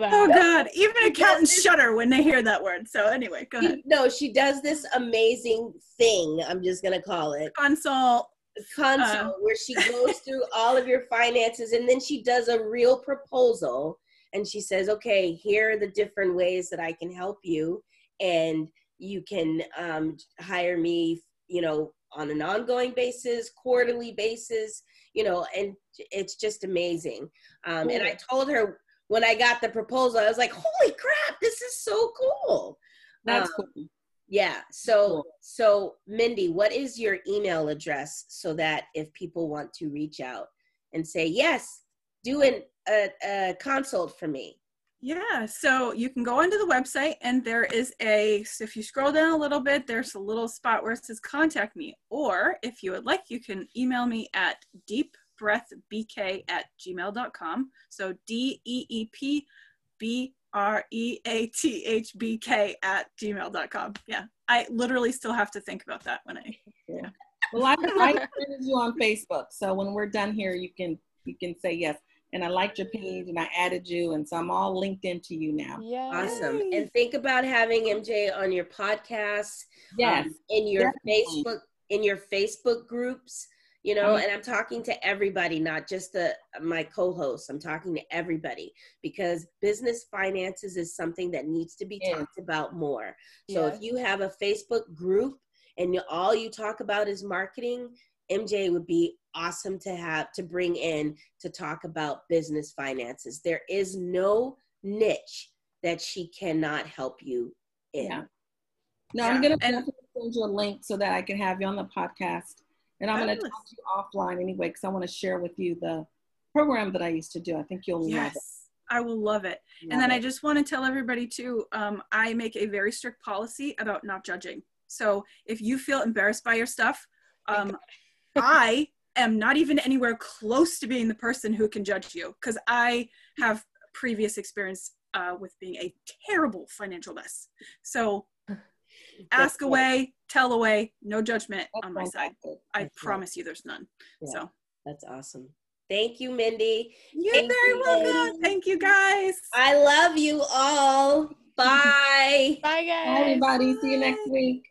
I feel that. Oh God! Even accountants shudder when they hear that word. So anyway, go ahead. no, she does this amazing thing. I'm just gonna call it Consult. console Uh. where she goes through all of your finances and then she does a real proposal and she says, okay, here are the different ways that I can help you, and you can um, hire me, you know, on an ongoing basis, quarterly basis, you know, and it's just amazing. Um, And I told her when I got the proposal, I was like, holy crap, this is so cool. That's Um, cool. Yeah. So, Cool. so Mindy, what is your email address so that if people want to reach out and say, yes, do an, a, a consult for me? Yeah. So you can go onto the website, and there is a. So if you scroll down a little bit, there's a little spot where it says "Contact Me," or if you would like, you can email me at deepbreathbk at gmail.com. So D E E P B R E A T H B K at gmail.com. Yeah. I literally still have to think about that when I. Yeah. Well, I, I friended you on Facebook, so when we're done here, you can you can say yes. And I liked your page, and I added you, and so I'm all linked into you now. Yeah. Awesome. And think about having MJ on your podcast, Yes, um, in your definitely. Facebook, in your Facebook groups, you know, Mhm. and I'm talking to everybody, not just the my co-hosts. I'm talking to everybody because business finances is something that needs to be Yes. talked about more. So Yeah. if you have a Facebook group and you- all you talk about is marketing, MJ would be awesome to have to bring in to talk about business finances. There is no niche that she cannot help you in. Yeah. No, Yeah, I'm gonna and- send you a link so that I can have you on the podcast, and I'm gonna talk to you offline anyway because I want to share with you the program that I used to do. I think you'll love it. Yes. I will love it. And then I just want to tell everybody too, um, I make a very strict policy about not judging. So if you feel embarrassed by your stuff, um, I am not even anywhere close to being the person who can judge you because I have previous experience uh, with being a terrible financial mess. So ask away, tell away, no judgment That's on my side. I That's right. promise you there's none. Yeah. So That's awesome. Thank you, Mindy. you're Thank very you, welcome. ladies. Thank you guys. I love you all. Bye. Bye, guys. Bye, everybody. See you next week.